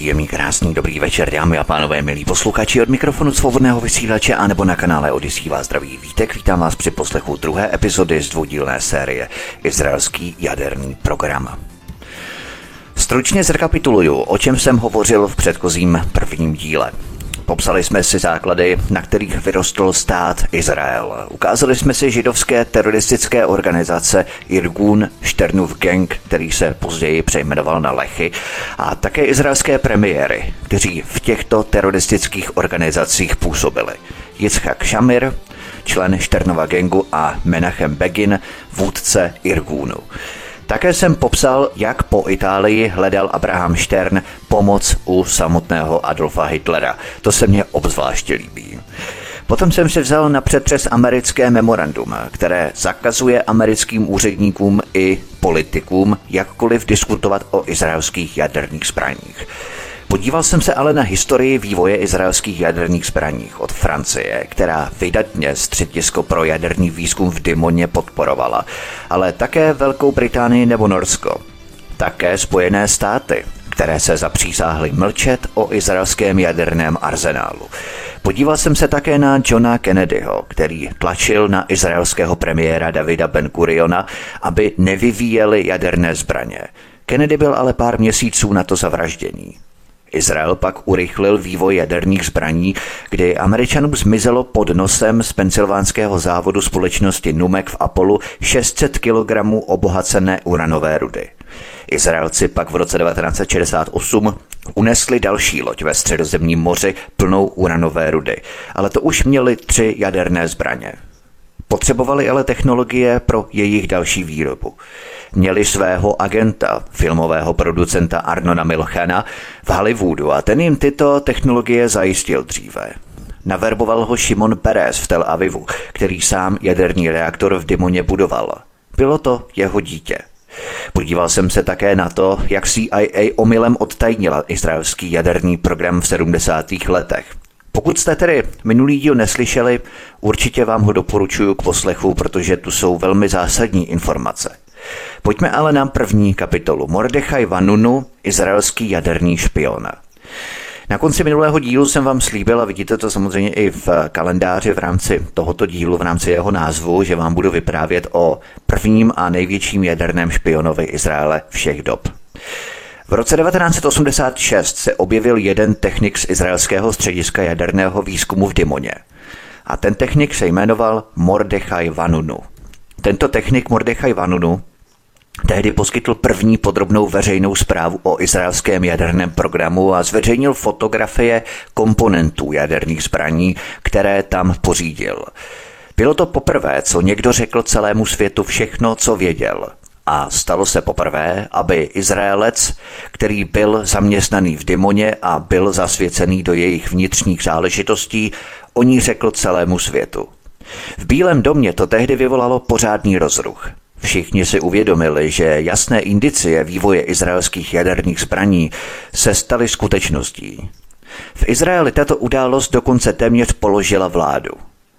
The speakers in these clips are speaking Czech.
Příjemný, krásný, dobrý večer, dámy a pánové, milí posluchači od mikrofonu svobodného vysílače a nebo na kanále Odisí vás zdraví vítek. Vítám vás při poslechu druhé epizody z dvoudílné série Izraelský jaderný program. Stručně zrekapituluju, o čem jsem hovořil v předchozím prvním díle. Popsali jsme si základy, na kterých vyrostl stát Izrael. Ukázali jsme si židovské teroristické organizace Irgun Šternův gang, který se později přejmenoval na Lechy, a také izraelské premiéry, kteří v těchto teroristických organizacích působili. Yitzhak Shamir, člen Šternova gangu a Menachem Begin, vůdce Irgunu. Také jsem popsal, jak po Itálii hledal Abraham Stern pomoc u samotného Adolfa Hitlera. To se mně obzvláště líbí. Potom jsem si vzal na přetřes americké memorandum, které zakazuje americkým úředníkům i politikům jakkoliv diskutovat o izraelských jaderných zbraních. Podíval jsem se ale na historii vývoje izraelských jaderných zbraních od Francie, která vydatně středisko pro jaderný výzkum v Dimoně podporovala, ale také Velkou Británii nebo Norsko. Také Spojené státy, které se zapřísáhly mlčet o izraelském jaderném arzenálu. Podíval jsem se také na Johna Kennedyho, který tlačil na izraelského premiéra Davida Ben Guriona, aby nevyvíjeli jaderné zbraně. Kennedy byl ale pár měsíců na to zavraždění. Izrael pak urychlil vývoj jaderných zbraní, kdy Američanům zmizelo pod nosem z pensylvánského závodu společnosti Numek v Apollo 600 kg obohacené uranové rudy. Izraelci pak v roce 1968 unesli další loď ve středozemním moři plnou uranové rudy, ale to už měli tři jaderné zbraně. Potřebovali ale technologie pro jejich další výrobu. Měli svého agenta, filmového producenta Arnona Milchana v Hollywoodu a ten jim tyto technologie zajistil dříve. Naverboval ho Šimon Perez v Tel Avivu, který sám jaderný reaktor v Dimoně budoval. Bylo to jeho dítě. Podíval jsem se také na to, jak CIA omylem odtajnila izraelský jaderný program v 70. letech. Pokud jste tedy minulý díl neslyšeli, určitě vám ho doporučuji k poslechu, protože tu jsou velmi zásadní informace. Pojďme ale na první kapitolu. Mordechaj Vanunu, izraelský jaderný špion. Na konci minulého dílu jsem vám slíbil, a vidíte to samozřejmě i v kalendáři v rámci tohoto dílu, v rámci jeho názvu, že vám budu vyprávět o prvním a největším jaderném špionovi Izraele všech dob. V roce 1986 se objevil jeden technik z izraelského střediska jaderného výzkumu v Dimoně. A ten technik se jmenoval Mordechaj Vanunu. Tento technik Mordechaj Vanunu Tehdy poskytl první podrobnou veřejnou zprávu o izraelském jaderném programu a zveřejnil fotografie komponentů jaderných zbraní, které tam pořídil. Bylo to poprvé, co někdo řekl celému světu všechno, co věděl. A stalo se poprvé, aby Izraelec, který byl zaměstnaný v Dimoně a byl zasvěcený do jejich vnitřních záležitostí, o ní řekl celému světu. V Bílém domě to tehdy vyvolalo pořádný rozruch. Všichni si uvědomili, že jasné indicie vývoje izraelských jaderných zbraní se staly skutečností. V Izraeli tato událost dokonce téměř položila vládu.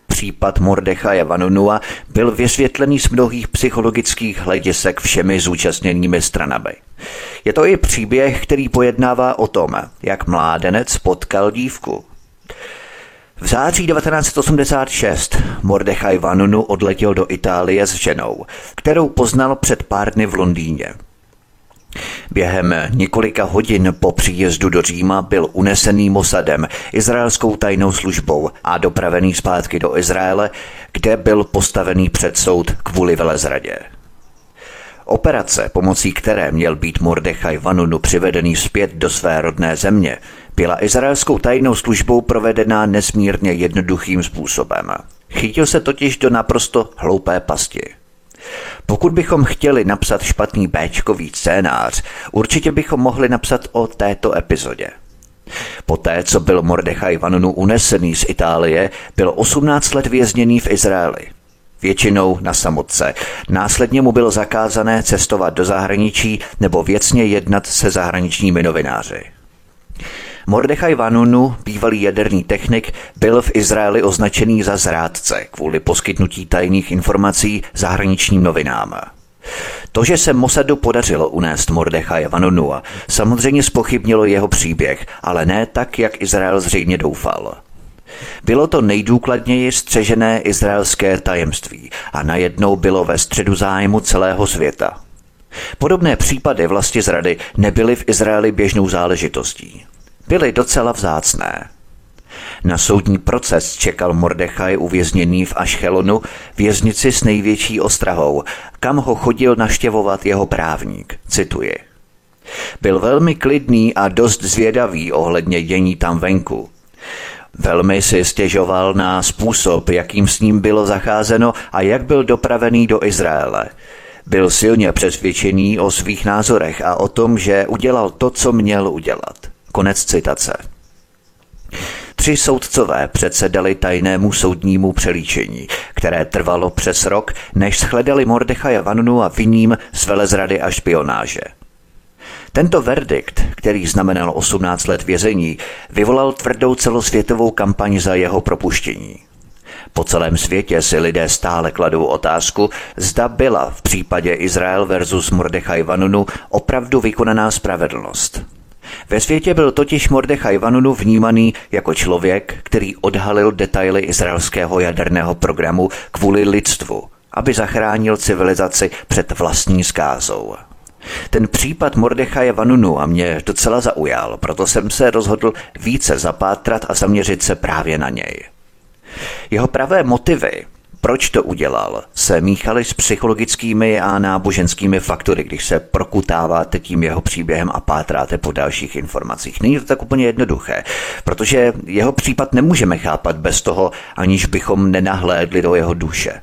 Případ Mordechaje Vanunua byl vysvětlený z mnohých psychologických hledisek všemi zúčastněnými stranami. Je to i příběh, který pojednává o tom, jak mládenec potkal dívku. V září 1986 Mordechaj Vanunu odletěl do Itálie s ženou, kterou poznal před pár dny v Londýně. Během několika hodin po příjezdu do Říma byl unesený Mosadem, izraelskou tajnou službou a dopravený zpátky do Izraele, kde byl postavený před soud kvůli velezradě. Operace, pomocí které měl být Mordechaj Vanunu přivedený zpět do své rodné země, byla izraelskou tajnou službou provedená nesmírně jednoduchým způsobem. Chytil se totiž do naprosto hloupé pasti. Pokud bychom chtěli napsat špatný Bčkový scénář, určitě bychom mohli napsat o této epizodě. Poté, co byl Mordechaj Vanunu unesený z Itálie, byl 18 let vězněný v Izraeli. většinou na samotce. Následně mu bylo zakázané cestovat do zahraničí nebo věcně jednat se zahraničními novináři. Mordechaj Vanunu, bývalý jaderný technik, byl v Izraeli označený za zrádce kvůli poskytnutí tajných informací zahraničním novinám. To, že se Mossadu podařilo unést Mordechaje Vanunua, samozřejmě spochybnilo jeho příběh, ale ne tak, jak Izrael zřejmě doufal. Bylo to nejdůkladněji střežené izraelské tajemství a najednou bylo ve středu zájmu celého světa. Podobné případy vlasti zrady nebyly v Izraeli běžnou záležitostí. Byly docela vzácné. Na soudní proces čekal Mordechaj uvězněný v Ašchelonu, věznici s největší ostrahou, kam ho chodil naštěvovat jeho právník. Cituji. Byl velmi klidný a dost zvědavý ohledně dění tam venku. Velmi si stěžoval na způsob, jakým s ním bylo zacházeno a jak byl dopravený do Izraele. Byl silně přesvědčený o svých názorech a o tom, že udělal to, co měl udělat. Konec citace. Tři soudcové předsedali tajnému soudnímu přelíčení, které trvalo přes rok, než shledali Mordechaje Vanunu a viním z velezrady a špionáže. Tento verdikt, který znamenal 18 let vězení, vyvolal tvrdou celosvětovou kampaň za jeho propuštění. Po celém světě si lidé stále kladou otázku, zda byla v případě Izrael versus Mordechaj Vanunu opravdu vykonaná spravedlnost. Ve světě byl totiž Mordechaj Vanunu vnímaný jako člověk, který odhalil detaily izraelského jaderného programu kvůli lidstvu, aby zachránil civilizaci před vlastní zkázou. Ten případ Mordechaje Vanunu a mě docela zaujal, proto jsem se rozhodl více zapátrat a zaměřit se právě na něj. Jeho pravé motivy, proč to udělal, se míchaly s psychologickými a náboženskými faktory, když se prokutáváte tím jeho příběhem a pátráte po dalších informacích. Není to tak úplně jednoduché, protože jeho případ nemůžeme chápat bez toho, aniž bychom nenahlédli do jeho duše.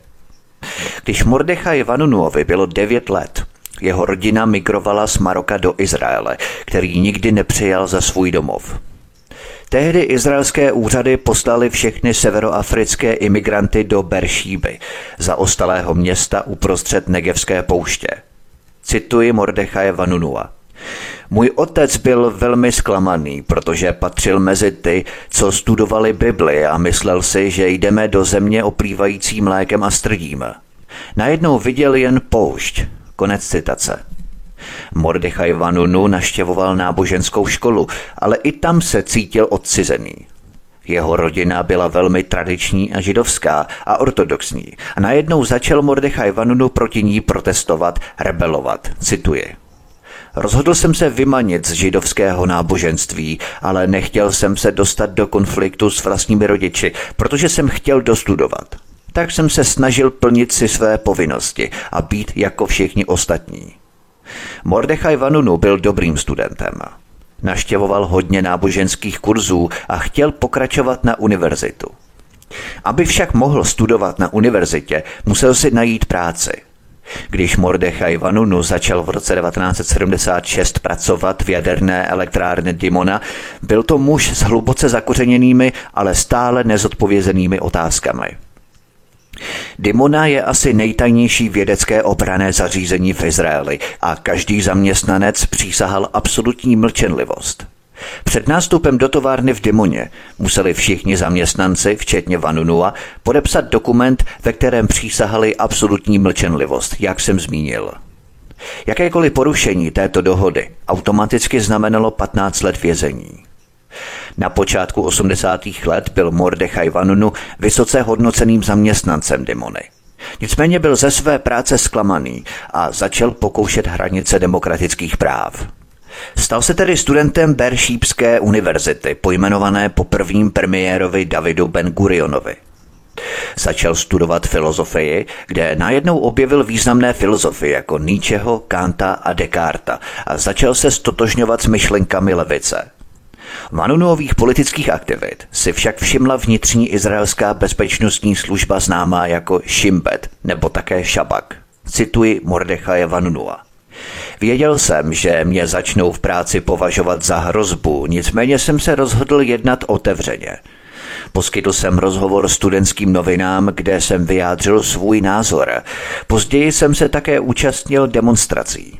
Když Mordechaj Vanunuovi bylo 9 let, jeho rodina migrovala z Maroka do Izraele, který nikdy nepřijal za svůj domov. Tehdy izraelské úřady poslali všechny severoafrické imigranty do Beršíby, zaostalého města uprostřed Negevské pouště. Cituji Mordechaje Vanunua. Můj otec byl velmi zklamaný, protože patřil mezi ty, co studovali Bibli a myslel si, že jdeme do země oplývající mlékem a strdím. Najednou viděl jen poušť. Konec citace. Mordechaj Vanunu naštěvoval náboženskou školu, ale i tam se cítil odcizený. Jeho rodina byla velmi tradiční a židovská a ortodoxní a najednou začal Mordechaj Vanunu proti ní protestovat, rebelovat. Cituji. Rozhodl jsem se vymanit z židovského náboženství, ale nechtěl jsem se dostat do konfliktu s vlastními rodiči, protože jsem chtěl dostudovat. Tak jsem se snažil plnit si své povinnosti a být jako všichni ostatní. Mordechaj Vanunu byl dobrým studentem. Naštěvoval hodně náboženských kurzů a chtěl pokračovat na univerzitu. Aby však mohl studovat na univerzitě, musel si najít práci. Když Mordechaj Vanunu začal v roce 1976 pracovat v jaderné elektrárně Dimona, byl to muž s hluboce zakořeněnými, ale stále nezodpovězenými otázkami. Dimona je asi nejtajnější vědecké obrané zařízení v Izraeli a každý zaměstnanec přísahal absolutní mlčenlivost. Před nástupem do továrny v Dimoně museli všichni zaměstnanci, včetně Vanunua, podepsat dokument, ve kterém přísahali absolutní mlčenlivost, jak jsem zmínil. Jakékoliv porušení této dohody automaticky znamenalo 15 let vězení. Na počátku 80. let byl Mordechaj Vanunu vysoce hodnoceným zaměstnancem Dimony. Nicméně byl ze své práce zklamaný a začal pokoušet hranice demokratických práv. Stal se tedy studentem Beršípské univerzity, pojmenované po prvním premiérovi Davidu Ben Gurionovi. Začal studovat filozofii, kde najednou objevil významné filozofy jako Nietzscheho, Kanta a Descarta a začal se stotožňovat s myšlenkami levice. Manunových politických aktivit si však všimla vnitřní izraelská bezpečnostní služba známá jako Shimbet nebo také Šabak. Cituji Mordechaje Vanunua. Věděl jsem, že mě začnou v práci považovat za hrozbu, nicméně jsem se rozhodl jednat otevřeně. Poskytl jsem rozhovor studentským novinám, kde jsem vyjádřil svůj názor. Později jsem se také účastnil demonstrací.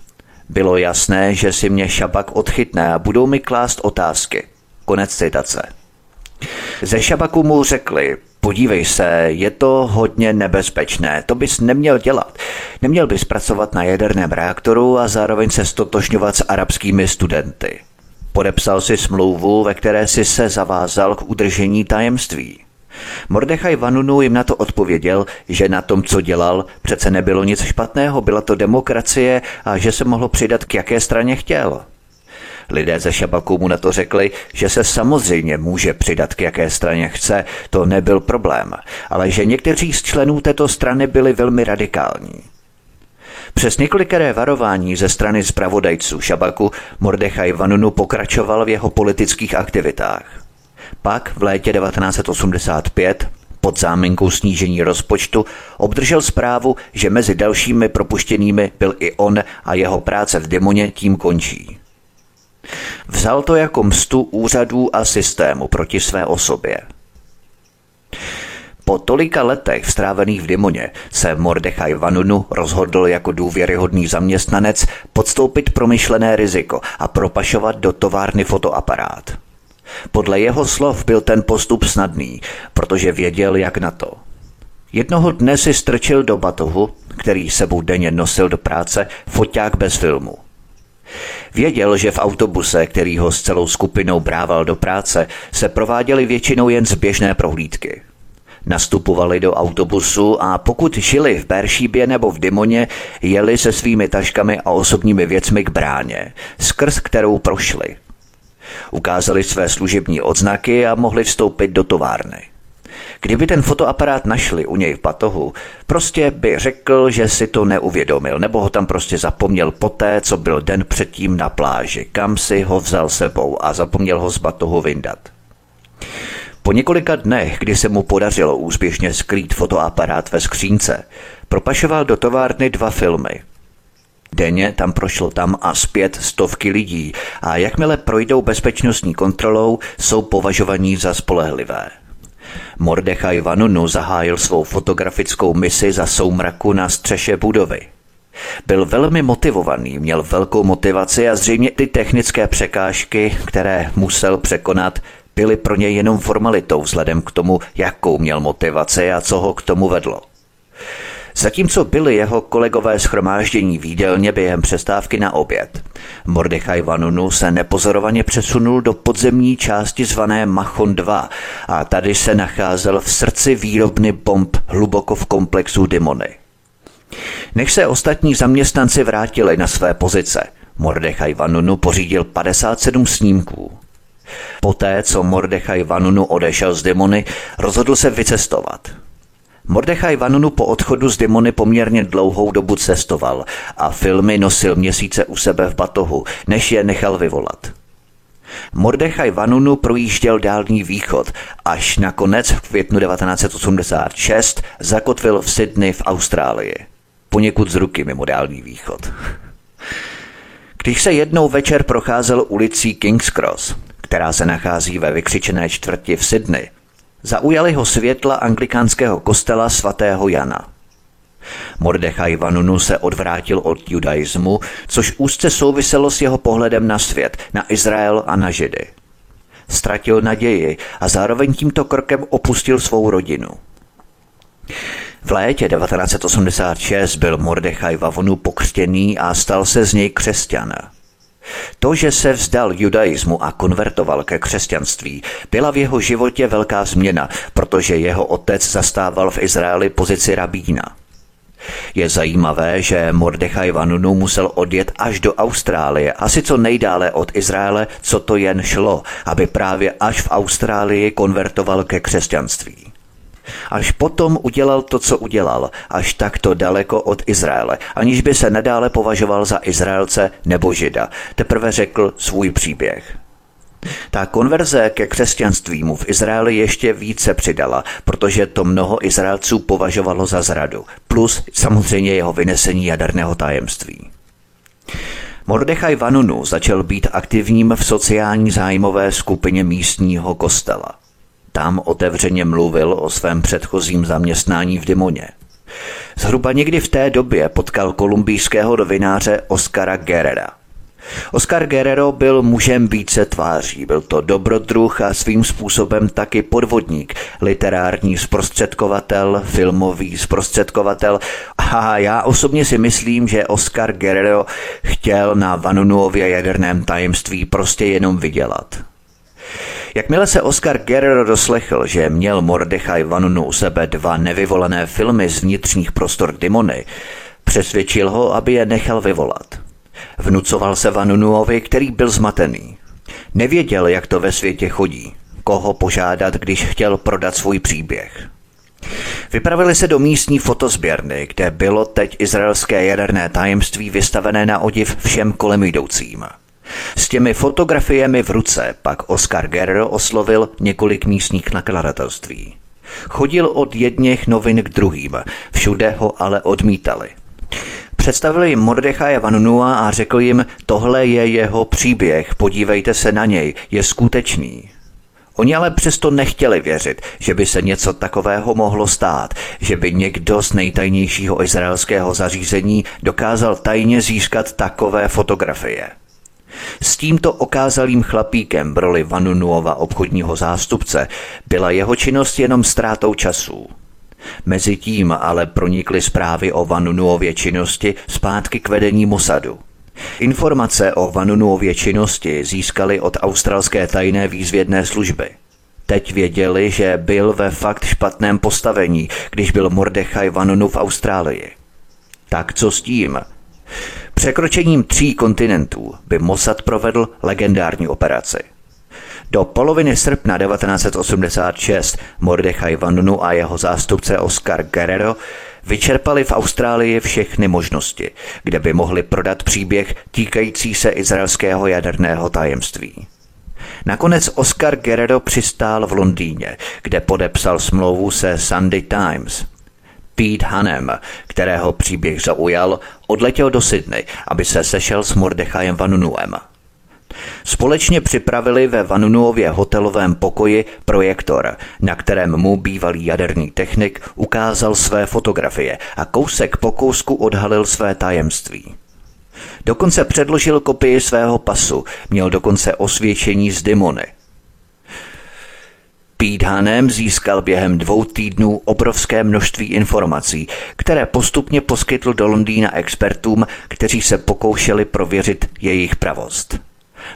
Bylo jasné, že si mě šabak odchytne a budou mi klást otázky. Konec citace. Ze šabaku mu řekli, podívej se, je to hodně nebezpečné, to bys neměl dělat. Neměl bys pracovat na jaderném reaktoru a zároveň se stotožňovat s arabskými studenty. Podepsal si smlouvu, ve které si se zavázal k udržení tajemství. Mordechaj Vanunu jim na to odpověděl, že na tom, co dělal, přece nebylo nic špatného, byla to demokracie a že se mohlo přidat k jaké straně chtěl. Lidé ze Šabaku mu na to řekli, že se samozřejmě může přidat k jaké straně chce, to nebyl problém, ale že někteří z členů této strany byli velmi radikální. Přes několikeré varování ze strany zpravodajců Šabaku Mordechaj Vanunu pokračoval v jeho politických aktivitách. Pak v létě 1985 pod záminkou snížení rozpočtu obdržel zprávu, že mezi dalšími propuštěnými byl i on a jeho práce v demoně tím končí. Vzal to jako mstu úřadů a systému proti své osobě. Po tolika letech strávených v Dimoně se Mordechaj Vanunu rozhodl jako důvěryhodný zaměstnanec podstoupit promyšlené riziko a propašovat do továrny fotoaparát. Podle jeho slov byl ten postup snadný, protože věděl, jak na to. Jednoho dne si strčil do batohu, který sebou denně nosil do práce, foťák bez filmu. Věděl, že v autobuse, který ho s celou skupinou brával do práce, se prováděly většinou jen zběžné prohlídky. Nastupovali do autobusu a pokud žili v Beršíbě nebo v Dimoně, jeli se svými taškami a osobními věcmi k bráně, skrz kterou prošli. Ukázali své služební odznaky a mohli vstoupit do továrny. Kdyby ten fotoaparát našli u něj v patohu, prostě by řekl, že si to neuvědomil, nebo ho tam prostě zapomněl poté, co byl den předtím na pláži, kam si ho vzal sebou a zapomněl ho z batohu vyndat. Po několika dnech, kdy se mu podařilo úspěšně skrýt fotoaparát ve skřínce, propašoval do továrny dva filmy. Denně tam prošlo tam a zpět stovky lidí a jakmile projdou bezpečnostní kontrolou, jsou považovaní za spolehlivé. Mordechaj Vanunu zahájil svou fotografickou misi za soumraku na střeše budovy. Byl velmi motivovaný, měl velkou motivaci a zřejmě ty technické překážky, které musel překonat, byly pro něj jenom formalitou vzhledem k tomu, jakou měl motivaci a co ho k tomu vedlo. Zatímco byli jeho kolegové schromáždění výdelně během přestávky na oběd, Mordechaj Vanunu se nepozorovaně přesunul do podzemní části zvané Machon 2 a tady se nacházel v srdci výrobny bomb hluboko v komplexu Dimony. Než se ostatní zaměstnanci vrátili na své pozice, Mordechaj Vanunu pořídil 57 snímků. Poté, co Mordechaj Vanunu odešel z Dimony, rozhodl se vycestovat – Mordechaj Vanunu po odchodu z Dimony poměrně dlouhou dobu cestoval a filmy nosil měsíce u sebe v batohu, než je nechal vyvolat. Mordechaj Vanunu projížděl dálný východ, až nakonec v květnu 1986 zakotvil v Sydney v Austrálii. Poněkud z ruky mimo dálný východ. Když se jednou večer procházel ulicí King's Cross, která se nachází ve vykřičené čtvrti v Sydney, Zaujaly ho světla anglikánského kostela svatého Jana. Mordechaj Vanunu se odvrátil od judaismu, což úzce souviselo s jeho pohledem na svět, na Izrael a na Židy. Ztratil naději a zároveň tímto krokem opustil svou rodinu. V létě 1986 byl Mordechaj Vavonu pokřtěný a stal se z něj křesťan. To, že se vzdal judaismu a konvertoval ke křesťanství, byla v jeho životě velká změna, protože jeho otec zastával v Izraeli pozici rabína. Je zajímavé, že Mordechaj Vanunu musel odjet až do Austrálie, asi co nejdále od Izraele, co to jen šlo, aby právě až v Austrálii konvertoval ke křesťanství. Až potom udělal to, co udělal, až takto daleko od Izraele, aniž by se nadále považoval za Izraelce nebo Žida. Teprve řekl svůj příběh. Ta konverze ke křesťanství mu v Izraeli ještě více přidala, protože to mnoho Izraelců považovalo za zradu, plus samozřejmě jeho vynesení jaderného tajemství. Mordechaj Vanunu začal být aktivním v sociální zájmové skupině místního kostela – Tam otevřeně mluvil o svém předchozím zaměstnání v Dimoně. Zhruba někdy v té době potkal kolumbijského novináře Oscara Guerrera. Oscar Guerrero byl mužem více tváří, byl to dobrodruh a svým způsobem taky podvodník, literární zprostředkovatel, filmový zprostředkovatel a já osobně si myslím, že Oscar Guerrero chtěl na Vanunuově jaderném tajemství prostě jenom vydělat. Jakmile se Oscar Guerrero doslechl, že měl Mordechai Vanunu u sebe dva nevyvolené filmy z vnitřních prostor Dimony, přesvědčil ho, aby je nechal vyvolat. Vnucoval se Vanunuovi, který byl zmatený. Nevěděl, jak to ve světě chodí, koho požádat, když chtěl prodat svůj příběh. Vypravili se do místní fotozběrny, kde bylo teď izraelské jaderné tajemství vystavené na odiv všem kolem jdoucím. S těmi fotografiemi v ruce pak Oscar Guerrero oslovil několik místních nakladatelství. Chodil od jedněch novin k druhým, všude ho ale odmítali. Představili jim Mordechaje Vanunua a řekl jim, tohle je jeho příběh, podívejte se na něj, je skutečný. Oni ale přesto nechtěli věřit, že by se něco takového mohlo stát, že by někdo z nejtajnějšího izraelského zařízení dokázal tajně získat takové fotografie. S tímto okázalým chlapíkem v roli Vanunuova obchodního zástupce byla jeho činnost jenom ztrátou času. Mezitím ale pronikly zprávy o Vanunuově činnosti zpátky k vedení Mosadu. Informace o Vanunuově činnosti získali od australské tajné výzvědné služby. Teď věděli, že byl ve fakt špatném postavení, když byl Mordechai Vanunu v Austrálii. Tak co s tím? Překročením tří kontinentů by Mossad provedl legendární operaci. Do poloviny srpna 1986 Mordechai Vanunu a jeho zástupce Oscar Guerrero vyčerpali v Austrálii všechny možnosti, kde by mohli prodat příběh týkající se izraelského jaderného tajemství. Nakonec Oscar Guerrero přistál v Londýně, kde podepsal smlouvu se Sunday Times – Pete Hanem, kterého příběh zaujal, odletěl do Sydney, aby se sešel s Mordechajem Vanunuem. Společně připravili ve Vanunuově hotelovém pokoji projektor, na kterém mu bývalý jaderný technik ukázal své fotografie a kousek po kousku odhalil své tajemství. Dokonce předložil kopii svého pasu, měl dokonce osvědčení z Dimony – Pete Hanem získal během dvou týdnů obrovské množství informací, které postupně poskytl do Londýna expertům, kteří se pokoušeli prověřit jejich pravost.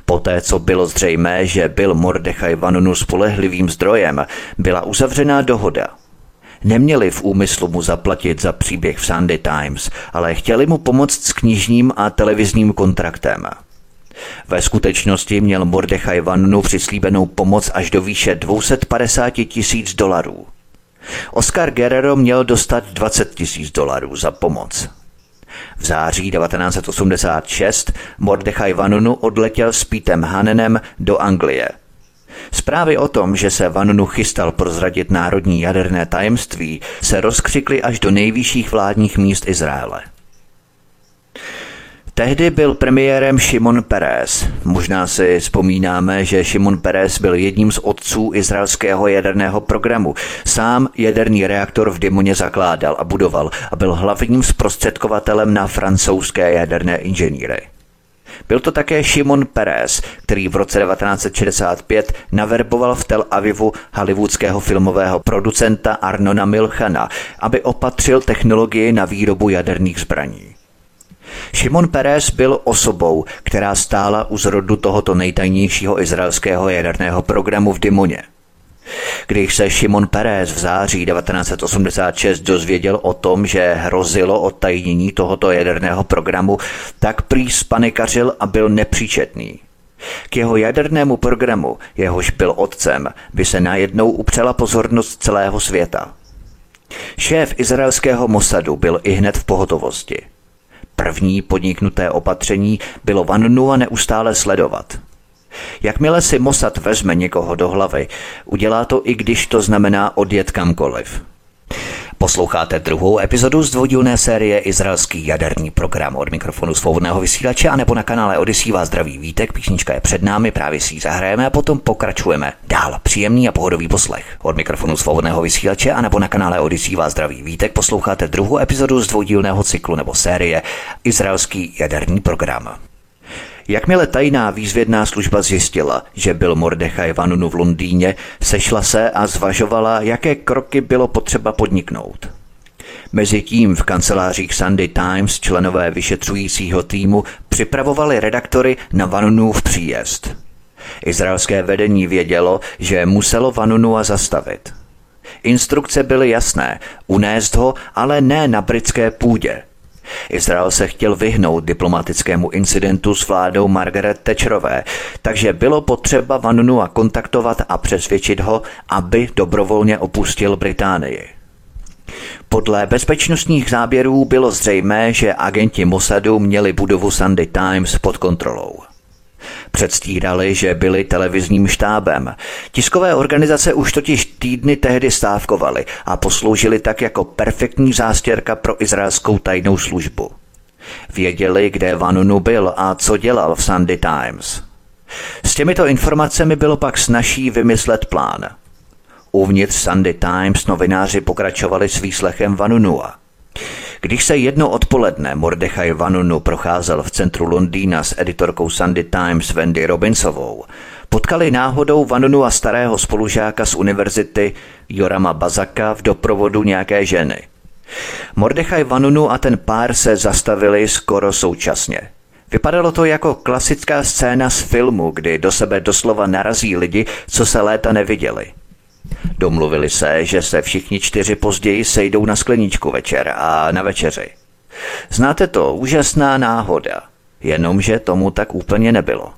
Poté, co bylo zřejmé, že byl Mordechai Vanunu spolehlivým zdrojem, byla uzavřená dohoda. Neměli v úmyslu mu zaplatit za příběh v Sunday Times, ale chtěli mu pomoct s knižním a televizním kontraktem. Ve skutečnosti měl Mordechaj Vannu přislíbenou pomoc až do výše 250 tisíc dolarů. Oscar Guerrero měl dostat 20 tisíc dolarů za pomoc. V září 1986 Mordechaj Vanunu odletěl s Pítem Hanenem do Anglie. Zprávy o tom, že se Vanunu chystal prozradit národní jaderné tajemství, se rozkřikly až do nejvyšších vládních míst Izraele. Tehdy byl premiérem Šimon Peres. Možná si vzpomínáme, že Šimon Peres byl jedním z otců izraelského jaderného programu. Sám jaderný reaktor v Dimoně zakládal a budoval a byl hlavním zprostředkovatelem na francouzské jaderné inženýry. Byl to také Šimon Peres, který v roce 1965 naverboval v Tel Avivu hollywoodského filmového producenta Arnona Milchana, aby opatřil technologii na výrobu jaderných zbraní. Šimon Peres byl osobou, která stála u zrodu tohoto nejtajnějšího izraelského jaderného programu v Dimoně. Když se Šimon Peres v září 1986 dozvěděl o tom, že hrozilo odtajnění tohoto jaderného programu, tak prý spanikařil a byl nepříčetný. K jeho jadernému programu, jehož byl otcem, by se najednou upřela pozornost celého světa. Šéf izraelského Mossadu byl i hned v pohotovosti – První podniknuté opatření bylo Vannua neustále sledovat. Jakmile si Mossad vezme někoho do hlavy, udělá to i když to znamená odjet kamkoliv. Posloucháte druhou epizodu z dvoudílné série Izraelský jaderný program od mikrofonu svobodného vysílače a nebo na kanále Odisí vás zdraví vítek. Písnička je před námi, právě si ji zahrajeme a potom pokračujeme dál. Příjemný a pohodový poslech. Od mikrofonu svobodného vysílače a nebo na kanále Odisí vás zdraví vítek posloucháte druhou epizodu z dvoudílného cyklu nebo série Izraelský jaderný program. Jakmile tajná výzvědná služba zjistila, že byl Mordechaj Vanunu v Londýně, sešla se a zvažovala, jaké kroky bylo potřeba podniknout. Mezitím v kancelářích Sunday Times členové vyšetřujícího týmu připravovali redaktory na Vanunův příjezd. Izraelské vedení vědělo, že muselo Vanunua zastavit. Instrukce byly jasné, unést ho, ale ne na britské půdě – Izrael se chtěl vyhnout diplomatickému incidentu s vládou Margaret Thatcherové, takže bylo potřeba Vanunu a kontaktovat a přesvědčit ho, aby dobrovolně opustil Británii. Podle bezpečnostních záběrů bylo zřejmé, že agenti Mossadu měli budovu Sunday Times pod kontrolou. Předstírali, že byli televizním štábem. Tiskové organizace už totiž týdny tehdy stávkovaly a posloužili tak jako perfektní zástěrka pro izraelskou tajnou službu. Věděli, kde Vanunu byl a co dělal v Sunday Times. S těmito informacemi bylo pak snaží vymyslet plán. Uvnitř Sunday Times novináři pokračovali s výslechem Vanunua. Když se jedno odpoledne Mordechaj Vanunu procházel v centru Londýna s editorkou Sunday Times Wendy Robinsovou, potkali náhodou Vanunu a starého spolužáka z univerzity Jorama Bazaka v doprovodu nějaké ženy. Mordechaj Vanunu a ten pár se zastavili skoro současně. Vypadalo to jako klasická scéna z filmu, kdy do sebe doslova narazí lidi, co se léta neviděli – Domluvili se, že se všichni čtyři později sejdou na skleníčku večer a na večeři. Znáte to, úžasná náhoda, jenomže tomu tak úplně nebylo.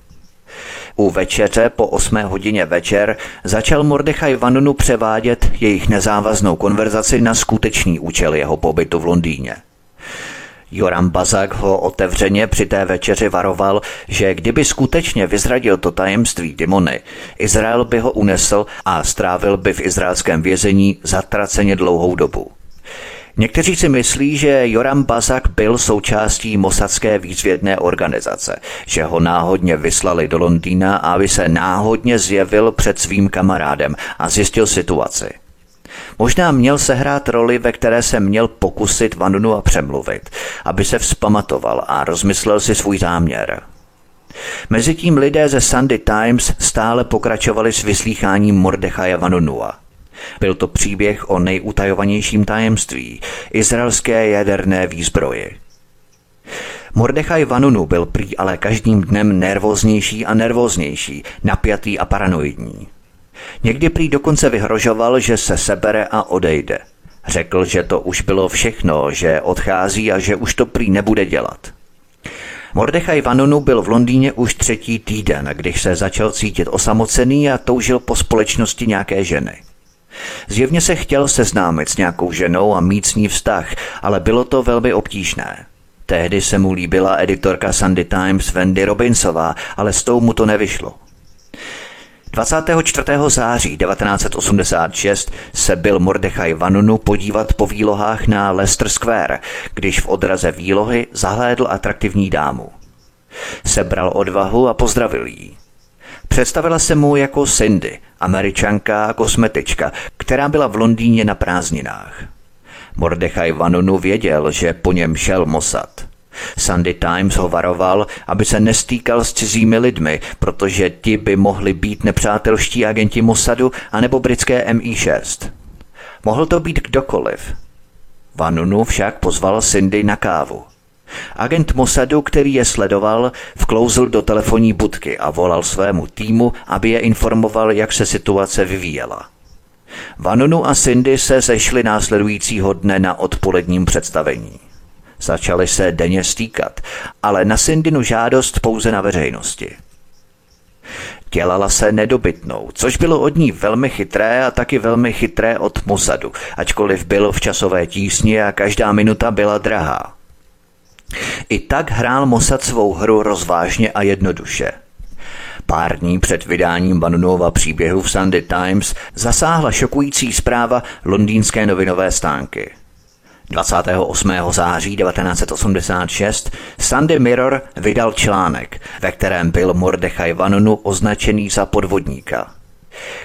U večeře po osmé hodině večer začal Mordechaj Vanunu převádět jejich nezávaznou konverzaci na skutečný účel jeho pobytu v Londýně. Joram Bazak ho otevřeně při té večeři varoval, že kdyby skutečně vyzradil to tajemství Dimony, Izrael by ho unesl a strávil by v izraelském vězení zatraceně dlouhou dobu. Někteří si myslí, že Joram Bazak byl součástí mosadské výzvědné organizace, že ho náhodně vyslali do Londýna, aby se náhodně zjevil před svým kamarádem a zjistil situaci. Možná měl sehrát roli, ve které se měl pokusit Vanunu a přemluvit, aby se vzpamatoval a rozmyslel si svůj záměr. Mezitím lidé ze Sunday Times stále pokračovali s vyslýcháním Mordechaja Vanunua. Byl to příběh o nejutajovanějším tajemství izraelské jaderné výzbroji. Mordechaj Vanunu byl prý ale každým dnem nervóznější a nervóznější, napjatý a paranoidní. Někdy prý dokonce vyhrožoval, že se sebere a odejde. Řekl, že to už bylo všechno, že odchází a že už to prý nebude dělat. Mordechaj Vanunu byl v Londýně už třetí týden, když se začal cítit osamocený a toužil po společnosti nějaké ženy. Zjevně se chtěl seznámit s nějakou ženou a mít s ní vztah, ale bylo to velmi obtížné. Tehdy se mu líbila editorka Sunday Times Wendy Robinsová, ale s tou mu to nevyšlo. 24. září 1986 se byl Mordechaj Vanunu podívat po výlohách na Leicester Square, když v odraze výlohy zahlédl atraktivní dámu. Sebral odvahu a pozdravil jí. Představila se mu jako Cindy, američanka a kosmetička, která byla v Londýně na prázdninách. Mordechaj Vanunu věděl, že po něm šel Mossad – Sunday Times ho varoval, aby se nestýkal s cizími lidmi, protože ti by mohli být nepřátelští agenti Mossadu anebo britské MI6. Mohl to být kdokoliv. Vanunu však pozval Cindy na kávu. Agent Mossadu, který je sledoval, vklouzl do telefonní budky a volal svému týmu, aby je informoval, jak se situace vyvíjela. Vanunu a Cindy se sešli následujícího dne na odpoledním představení. Začali se denně stýkat, ale na Syndinu žádost pouze na veřejnosti. Dělala se nedobytnou, což bylo od ní velmi chytré a taky velmi chytré od Mosadu, ačkoliv byl v časové tísni a každá minuta byla drahá. I tak hrál Mossad svou hru rozvážně a jednoduše. Pár dní před vydáním Vanunova příběhu v Sunday Times zasáhla šokující zpráva londýnské novinové stánky. 28. září 1986 Sunday Mirror vydal článek, ve kterém byl Mordechai Vanunu označený za podvodníka.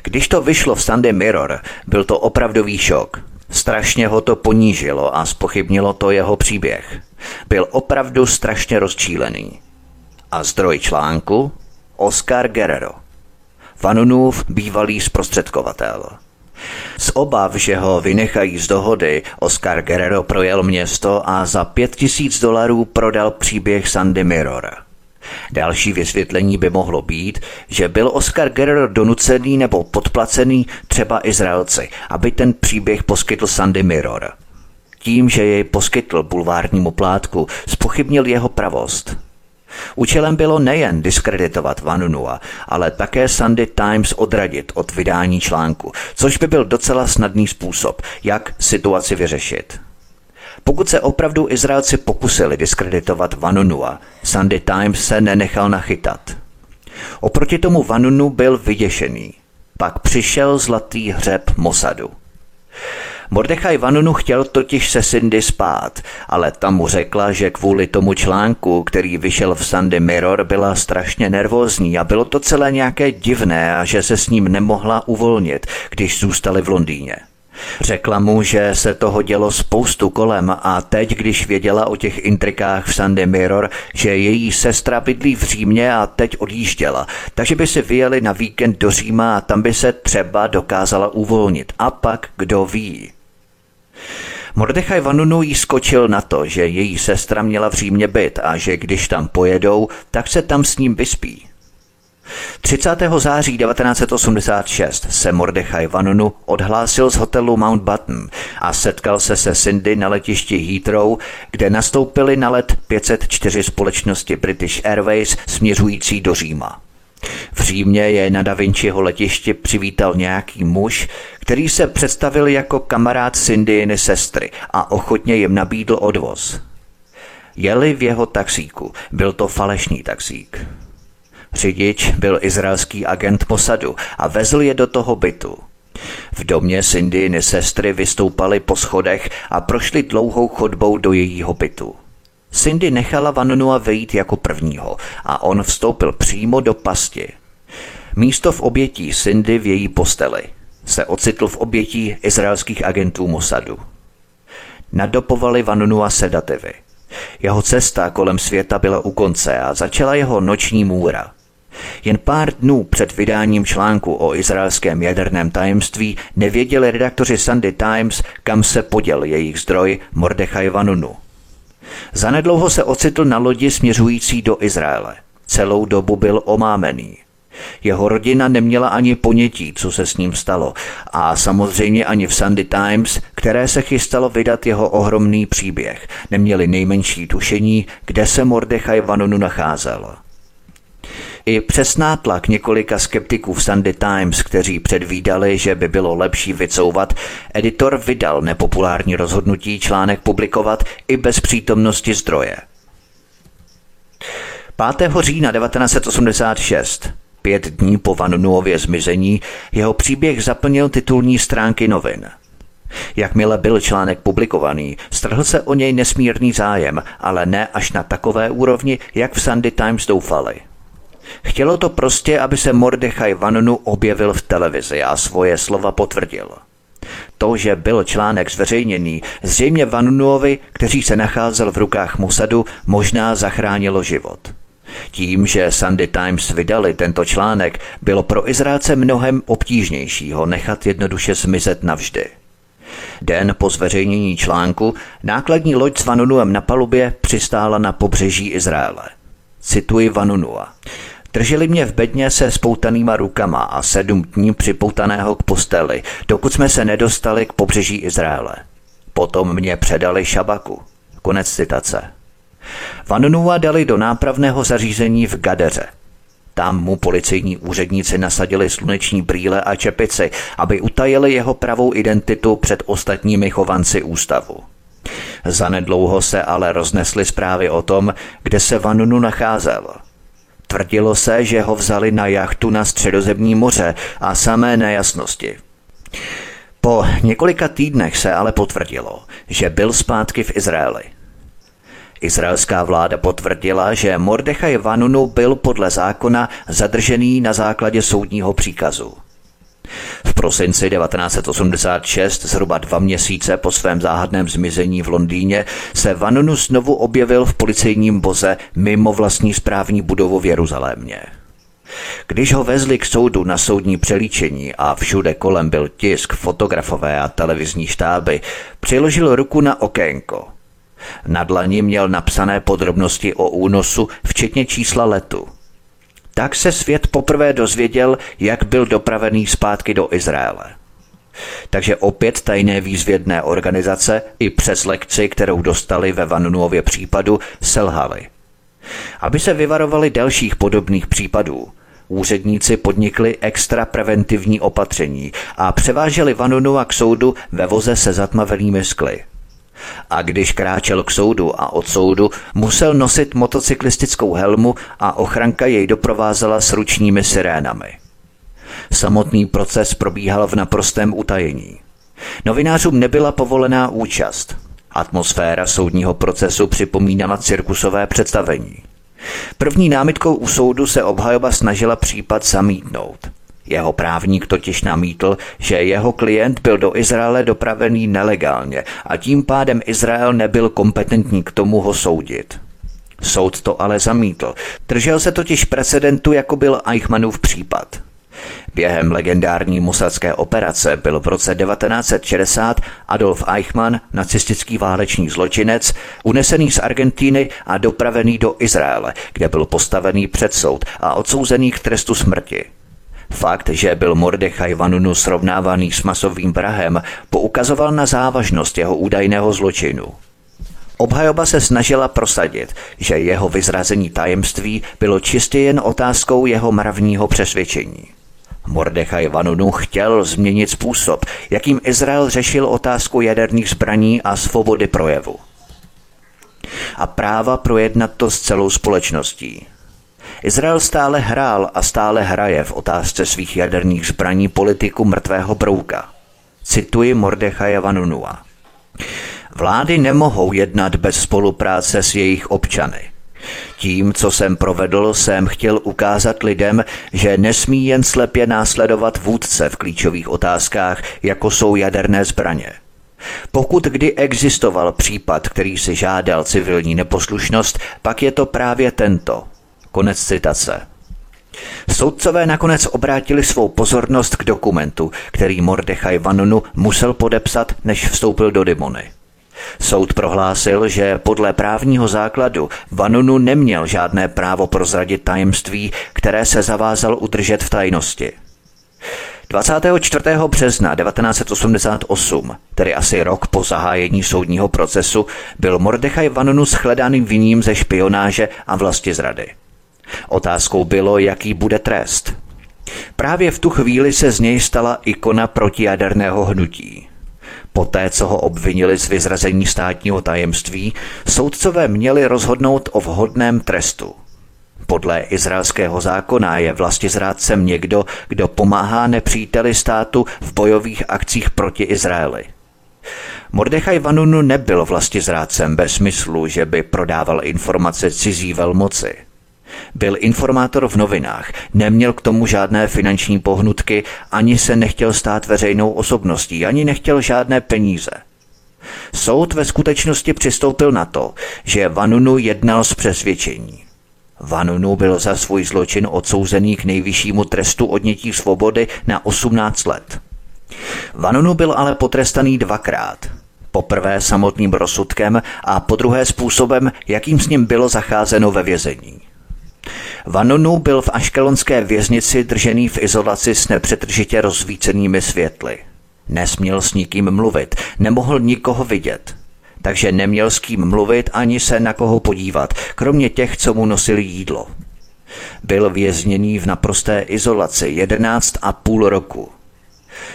Když to vyšlo v Sunday Mirror, byl to opravdový šok. Strašně ho to ponížilo a spochybnilo to jeho příběh. Byl opravdu strašně rozčílený. A zdroj článku? Oscar Guerrero. Vanunův bývalý zprostředkovatel. Z obav, že ho vynechají z dohody, Oscar Guerrero projel město a za pět tisíc dolarů prodal příběh Sandy Mirror. Další vysvětlení by mohlo být, že byl Oscar Guerrero donucený nebo podplacený třeba Izraelci, aby ten příběh poskytl Sandy Mirror. Tím, že jej poskytl bulvárnímu plátku, spochybnil jeho pravost – Účelem bylo nejen diskreditovat Vanunua, ale také Sunday Times odradit od vydání článku, což by byl docela snadný způsob, jak situaci vyřešit. Pokud se opravdu Izraelci pokusili diskreditovat Vanunua, Sunday Times se nenechal nachytat. Oproti tomu Vanunu byl vyděšený. Pak přišel zlatý hřeb Mosadu. Mordechaj Vanunu chtěl totiž se Cindy spát, ale tam mu řekla, že kvůli tomu článku, který vyšel v Sunday Mirror, byla strašně nervózní a bylo to celé nějaké divné a že se s ním nemohla uvolnit, když zůstali v Londýně. Řekla mu, že se toho dělo spoustu kolem a teď, když věděla o těch intrikách v Sunday Mirror, že její sestra bydlí v Římě a teď odjížděla, takže by si vyjeli na víkend do Říma a tam by se třeba dokázala uvolnit. A pak kdo ví. Mordechaj Vanunu jí skočil na to, že její sestra měla v Římě byt a že když tam pojedou, tak se tam s ním vyspí. 30. září 1986 se Mordechaj Vanunu odhlásil z hotelu Mountbatten a setkal se se Cindy na letišti Heathrow, kde nastoupili na let 504 společnosti British Airways směřující do Říma. V Římě je na Da Vinciho letišti přivítal nějaký muž, který se představil jako kamarád Cindyiny sestry a ochotně jim nabídl odvoz. Jeli v jeho taxíku, byl to falešný taxík. Řidič byl izraelský agent posadu a vezl je do toho bytu. V domě Cindyiny sestry vystoupali po schodech a prošli dlouhou chodbou do jejího bytu. Cindy nechala Vanonua vejít jako prvního a on vstoupil přímo do pasti. Místo v obětí Cindy v její posteli se ocitl v obětí izraelských agentů Mossadu. Nadopovali Vanonua sedativy. Jeho cesta kolem světa byla u konce a začala jeho noční můra. Jen pár dnů před vydáním článku o izraelském jaderném tajemství nevěděli redaktoři Sunday Times, kam se poděl jejich zdroj Mordechaj Vanunu – Zanedlouho se ocitl na lodi směřující do Izraele. Celou dobu byl omámený. Jeho rodina neměla ani ponětí, co se s ním stalo, a samozřejmě ani v Sunday Times, které se chystalo vydat jeho ohromný příběh, neměli nejmenší tušení, kde se Mordechaj Vanonu nacházel. I přes nátlak několika skeptiků v Sunday Times, kteří předvídali, že by bylo lepší vycouvat, editor vydal nepopulární rozhodnutí článek publikovat i bez přítomnosti zdroje. 5. října 1986, pět dní po Vanunuově zmizení, jeho příběh zaplnil titulní stránky novin. Jakmile byl článek publikovaný, strhl se o něj nesmírný zájem, ale ne až na takové úrovni, jak v Sunday Times doufali. Chtělo to prostě, aby se Mordechaj Vanunu objevil v televizi a svoje slova potvrdil. To, že byl článek zveřejněný, zřejmě Vanunuovi, který se nacházel v rukách Musadu, možná zachránilo život. Tím, že Sunday Times vydali tento článek, bylo pro Izraelce mnohem obtížnější ho nechat jednoduše zmizet navždy. Den po zveřejnění článku nákladní loď s Vanunuem na palubě přistála na pobřeží Izraele. Cituji Vanunua. Drželi mě v bedně se spoutanýma rukama a sedm dní připoutaného k posteli, dokud jsme se nedostali k pobřeží Izraele. Potom mě předali šabaku. Konec citace. Vanunua dali do nápravného zařízení v Gadeře. Tam mu policejní úředníci nasadili sluneční brýle a čepici, aby utajili jeho pravou identitu před ostatními chovanci ústavu. Zanedlouho se ale roznesly zprávy o tom, kde se Vanunu nacházel – Tvrdilo se, že ho vzali na jachtu na středozemní moře a samé nejasnosti. Po několika týdnech se ale potvrdilo, že byl zpátky v Izraeli. Izraelská vláda potvrdila, že Mordechaj Vanunu byl podle zákona zadržený na základě soudního příkazu. V prosinci 1986, zhruba dva měsíce po svém záhadném zmizení v Londýně, se Vanunu znovu objevil v policejním boze mimo vlastní správní budovu v Jeruzalémě. Když ho vezli k soudu na soudní přelíčení a všude kolem byl tisk, fotografové a televizní štáby, přiložil ruku na okénko. Na dlani měl napsané podrobnosti o únosu, včetně čísla letu. Tak se svět poprvé dozvěděl, jak byl dopravený zpátky do Izraele. Takže opět tajné výzvědné organizace i přes lekci, kterou dostali ve Vanunuově případu, selhaly. Aby se vyvarovali dalších podobných případů, Úředníci podnikli extra preventivní opatření a převáželi Vanunua k soudu ve voze se zatmavelými skly. A když kráčel k soudu a od soudu, musel nosit motocyklistickou helmu a ochranka jej doprovázela s ručními sirénami. Samotný proces probíhal v naprostém utajení. Novinářům nebyla povolená účast. Atmosféra soudního procesu připomínala cirkusové představení. První námitkou u soudu se obhajoba snažila případ zamítnout. Jeho právník totiž namítl, že jeho klient byl do Izraele dopravený nelegálně a tím pádem Izrael nebyl kompetentní k tomu ho soudit. Soud to ale zamítl. Držel se totiž precedentu, jako byl Eichmannův případ. Během legendární musadské operace byl v roce 1960 Adolf Eichmann, nacistický válečný zločinec, unesený z Argentíny a dopravený do Izraele, kde byl postavený před soud a odsouzený k trestu smrti. Fakt, že byl Mordechaj Vanunu srovnávaný s masovým vrahem, poukazoval na závažnost jeho údajného zločinu. Obhajoba se snažila prosadit, že jeho vyzrazení tajemství bylo čistě jen otázkou jeho mravního přesvědčení. Mordechaj Vanunu chtěl změnit způsob, jakým Izrael řešil otázku jaderných zbraní a svobody projevu. A práva projednat to s celou společností. Izrael stále hrál a stále hraje v otázce svých jaderných zbraní politiku mrtvého brouka. Cituji Mordechaje Vanunua. Vlády nemohou jednat bez spolupráce s jejich občany – tím, co jsem provedl, jsem chtěl ukázat lidem, že nesmí jen slepě následovat vůdce v klíčových otázkách, jako jsou jaderné zbraně. Pokud kdy existoval případ, který si žádal civilní neposlušnost, pak je to právě tento. Konec citace. Soudcové nakonec obrátili svou pozornost k dokumentu, který Mordechaj Vanunu musel podepsat, než vstoupil do Dimony. Soud prohlásil, že podle právního základu Vanunu neměl žádné právo prozradit tajemství, které se zavázal udržet v tajnosti. 24. března 1988, tedy asi rok po zahájení soudního procesu, byl Mordechaj Vanunu shledán viním ze špionáže a vlasti zrady. Otázkou bylo, jaký bude trest. Právě v tu chvíli se z něj stala ikona protijaderného hnutí. Poté, co ho obvinili z vyzrazení státního tajemství, soudcové měli rozhodnout o vhodném trestu. Podle izraelského zákona je vlastizrádcem někdo, kdo pomáhá nepříteli státu v bojových akcích proti Izraeli. Mordechaj Vanunu nebyl vlastizrádcem bez smyslu, že by prodával informace cizí velmoci – byl informátor v novinách, neměl k tomu žádné finanční pohnutky, ani se nechtěl stát veřejnou osobností, ani nechtěl žádné peníze. Soud ve skutečnosti přistoupil na to, že Vanunu jednal z přesvědčení. Vanunu byl za svůj zločin odsouzený k nejvyššímu trestu odnětí svobody na 18 let. Vanunu byl ale potrestaný dvakrát. Poprvé samotným rozsudkem a po druhé způsobem, jakým s ním bylo zacházeno ve vězení. Vanonu byl v aškelonské věznici držený v izolaci s nepřetržitě rozsvícenými světly. Nesměl s nikým mluvit, nemohl nikoho vidět. Takže neměl s kým mluvit ani se na koho podívat, kromě těch, co mu nosili jídlo. Byl vězněný v naprosté izolaci jedenáct a půl roku.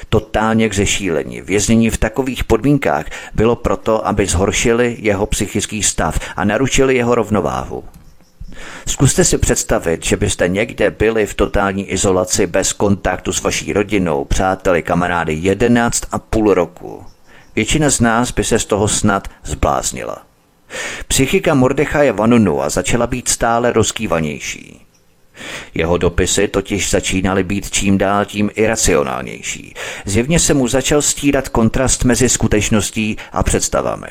Totálně k zešílení. Věznění v takových podmínkách bylo proto, aby zhoršili jeho psychický stav a narušili jeho rovnováhu. Zkuste si představit, že byste někde byli v totální izolaci bez kontaktu s vaší rodinou, přáteli, kamarády 11 a půl roku. Většina z nás by se z toho snad zbláznila. Psychika Mordechaje Vanunua začala být stále rozkývanější. Jeho dopisy totiž začínaly být čím dál tím iracionálnější. Zjevně se mu začal stírat kontrast mezi skutečností a představami.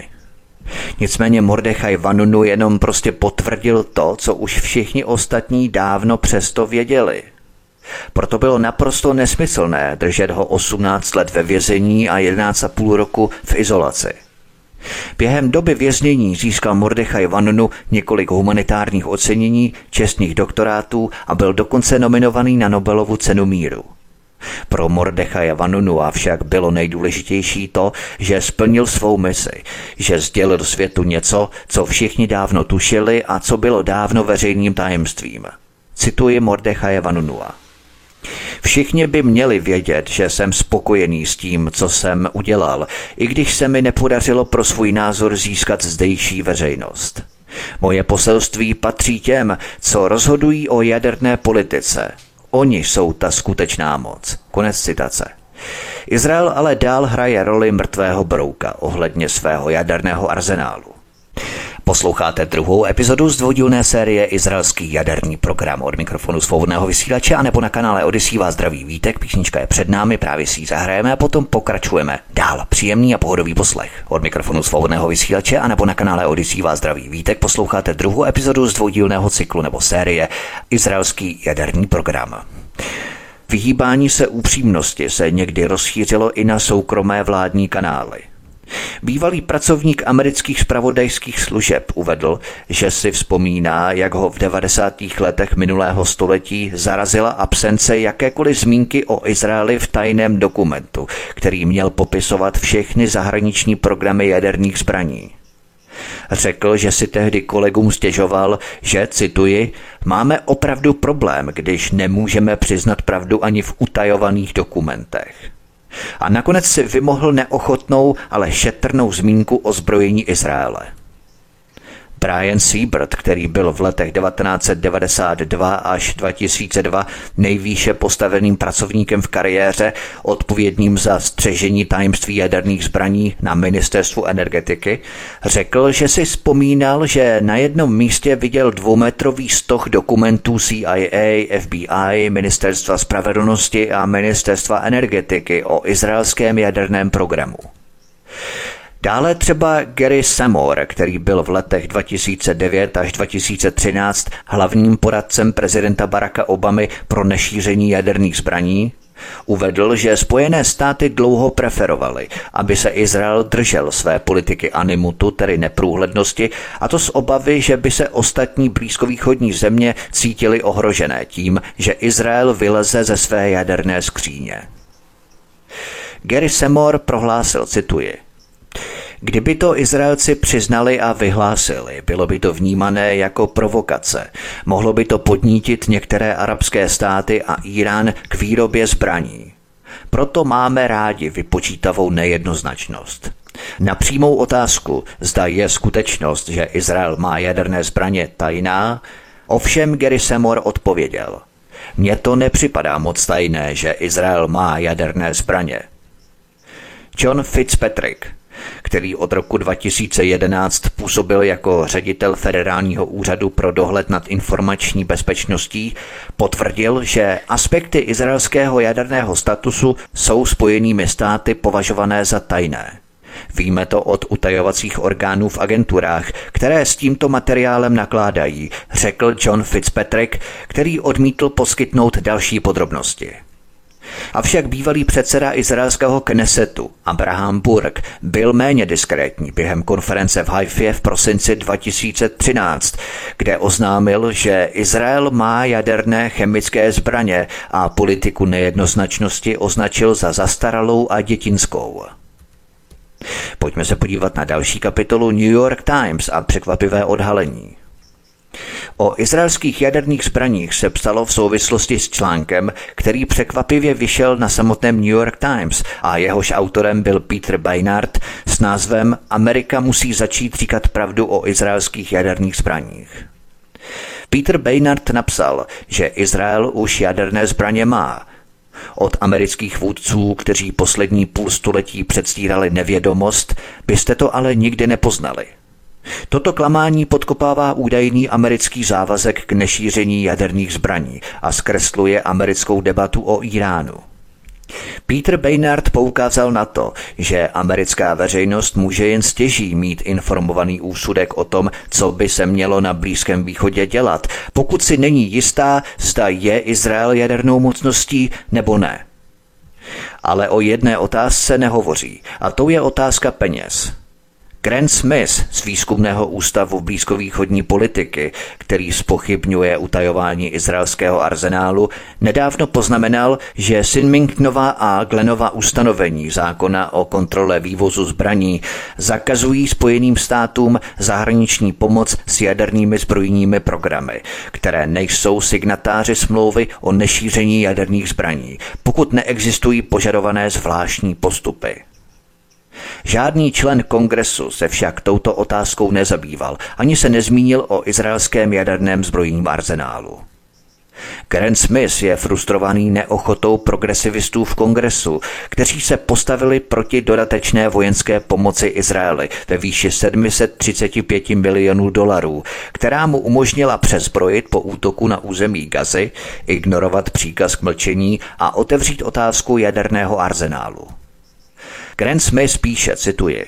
Nicméně Mordechaj Vanunu jenom prostě potvrdil to, co už všichni ostatní dávno přesto věděli. Proto bylo naprosto nesmyslné držet ho 18 let ve vězení a 11,5 roku v izolaci. Během doby věznění získal Mordechaj Vanunu několik humanitárních ocenění, čestných doktorátů a byl dokonce nominovaný na Nobelovu cenu míru. Pro Mordechaja Vanunua však bylo nejdůležitější to, že splnil svou misi, že sdělil světu něco, co všichni dávno tušili a co bylo dávno veřejným tajemstvím. Cituji Mordechaje Vanunua. Všichni by měli vědět, že jsem spokojený s tím, co jsem udělal, i když se mi nepodařilo pro svůj názor získat zdejší veřejnost. Moje poselství patří těm, co rozhodují o jaderné politice. Oni jsou ta skutečná moc. Konec citace. Izrael ale dál hraje roli mrtvého brouka ohledně svého jaderného arzenálu. Posloucháte druhou epizodu z dvoudílné série Izraelský jaderný program od mikrofonu svobodného vysílače a nebo na kanále Odisí vás zdraví vítek. Písnička je před námi, právě si ji zahrajeme a potom pokračujeme dál. Příjemný a pohodový poslech. Od mikrofonu svobodného vysílače a nebo na kanále Odisí vás zdraví vítek posloucháte druhou epizodu z dvoudílného cyklu nebo série Izraelský jaderný program. Vyhýbání se upřímnosti se někdy rozšířilo i na soukromé vládní kanály. Bývalý pracovník amerických spravodajských služeb uvedl, že si vzpomíná, jak ho v 90. letech minulého století zarazila absence jakékoliv zmínky o Izraeli v tajném dokumentu, který měl popisovat všechny zahraniční programy jaderných zbraní. Řekl, že si tehdy kolegům stěžoval, že, cituji, máme opravdu problém, když nemůžeme přiznat pravdu ani v utajovaných dokumentech. A nakonec si vymohl neochotnou, ale šetrnou zmínku o zbrojení Izraele. Brian Siebert, který byl v letech 1992 až 2002 nejvýše postaveným pracovníkem v kariéře, odpovědným za střežení tajemství jaderných zbraní na ministerstvu energetiky, řekl, že si vzpomínal, že na jednom místě viděl dvoumetrový stoch dokumentů CIA, FBI, Ministerstva spravedlnosti a Ministerstva energetiky o izraelském jaderném programu. Dále třeba Gary Samore, který byl v letech 2009 až 2013 hlavním poradcem prezidenta Baracka Obamy pro nešíření jaderných zbraní, Uvedl, že Spojené státy dlouho preferovaly, aby se Izrael držel své politiky animutu, tedy neprůhlednosti, a to z obavy, že by se ostatní blízkovýchodní země cítily ohrožené tím, že Izrael vyleze ze své jaderné skříně. Gary Semore prohlásil, cituji, Kdyby to Izraelci přiznali a vyhlásili, bylo by to vnímané jako provokace. Mohlo by to podnítit některé arabské státy a Irán k výrobě zbraní. Proto máme rádi vypočítavou nejednoznačnost. Na přímou otázku, zda je skutečnost, že Izrael má jaderné zbraně tajná, ovšem Gary Semor odpověděl. Mně to nepřipadá moc tajné, že Izrael má jaderné zbraně. John Fitzpatrick, který od roku 2011 působil jako ředitel Federálního úřadu pro dohled nad informační bezpečností, potvrdil, že aspekty izraelského jaderného statusu jsou spojenými státy považované za tajné. Víme to od utajovacích orgánů v agenturách, které s tímto materiálem nakládají, řekl John Fitzpatrick, který odmítl poskytnout další podrobnosti. Avšak bývalý předseda izraelského Knesetu Abraham Burg byl méně diskrétní během konference v Haifě v prosinci 2013, kde oznámil, že Izrael má jaderné chemické zbraně a politiku nejednoznačnosti označil za zastaralou a dětinskou. Pojďme se podívat na další kapitolu New York Times a překvapivé odhalení. O izraelských jaderných zbraních se psalo v souvislosti s článkem, který překvapivě vyšel na samotném New York Times a jehož autorem byl Peter Beinart s názvem Amerika musí začít říkat pravdu o izraelských jaderných zbraních. Peter Baynard napsal, že Izrael už jaderné zbraně má. Od amerických vůdců, kteří poslední půl století předstírali nevědomost, byste to ale nikdy nepoznali. Toto klamání podkopává údajný americký závazek k nešíření jaderných zbraní a zkresluje americkou debatu o Iránu. Peter Baynard poukázal na to, že americká veřejnost může jen stěží mít informovaný úsudek o tom, co by se mělo na Blízkém východě dělat, pokud si není jistá, zda je Izrael jadernou mocností nebo ne. Ale o jedné otázce nehovoří, a to je otázka peněz. Grant Smith z výzkumného ústavu blízkovýchodní politiky, který spochybňuje utajování izraelského arzenálu, nedávno poznamenal, že Sinmingtonova a Glenova ustanovení zákona o kontrole vývozu zbraní zakazují Spojeným státům zahraniční pomoc s jadernými zbrojními programy, které nejsou signatáři smlouvy o nešíření jaderných zbraní, pokud neexistují požadované zvláštní postupy. Žádný člen kongresu se však touto otázkou nezabýval, ani se nezmínil o izraelském jaderném zbrojním arzenálu. Karen Smith je frustrovaný neochotou progresivistů v kongresu, kteří se postavili proti dodatečné vojenské pomoci Izraeli ve výši 735 milionů dolarů, která mu umožnila přezbrojit po útoku na území Gazy, ignorovat příkaz k mlčení a otevřít otázku jaderného arzenálu. Grant Smith píše, cituji,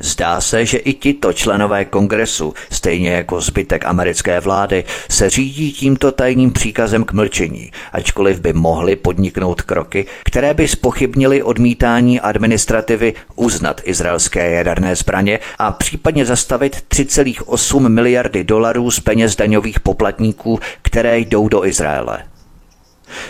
Zdá se, že i tito členové kongresu, stejně jako zbytek americké vlády, se řídí tímto tajným příkazem k mlčení, ačkoliv by mohli podniknout kroky, které by spochybnili odmítání administrativy uznat izraelské jaderné zbraně a případně zastavit 3,8 miliardy dolarů z peněz daňových poplatníků, které jdou do Izraele.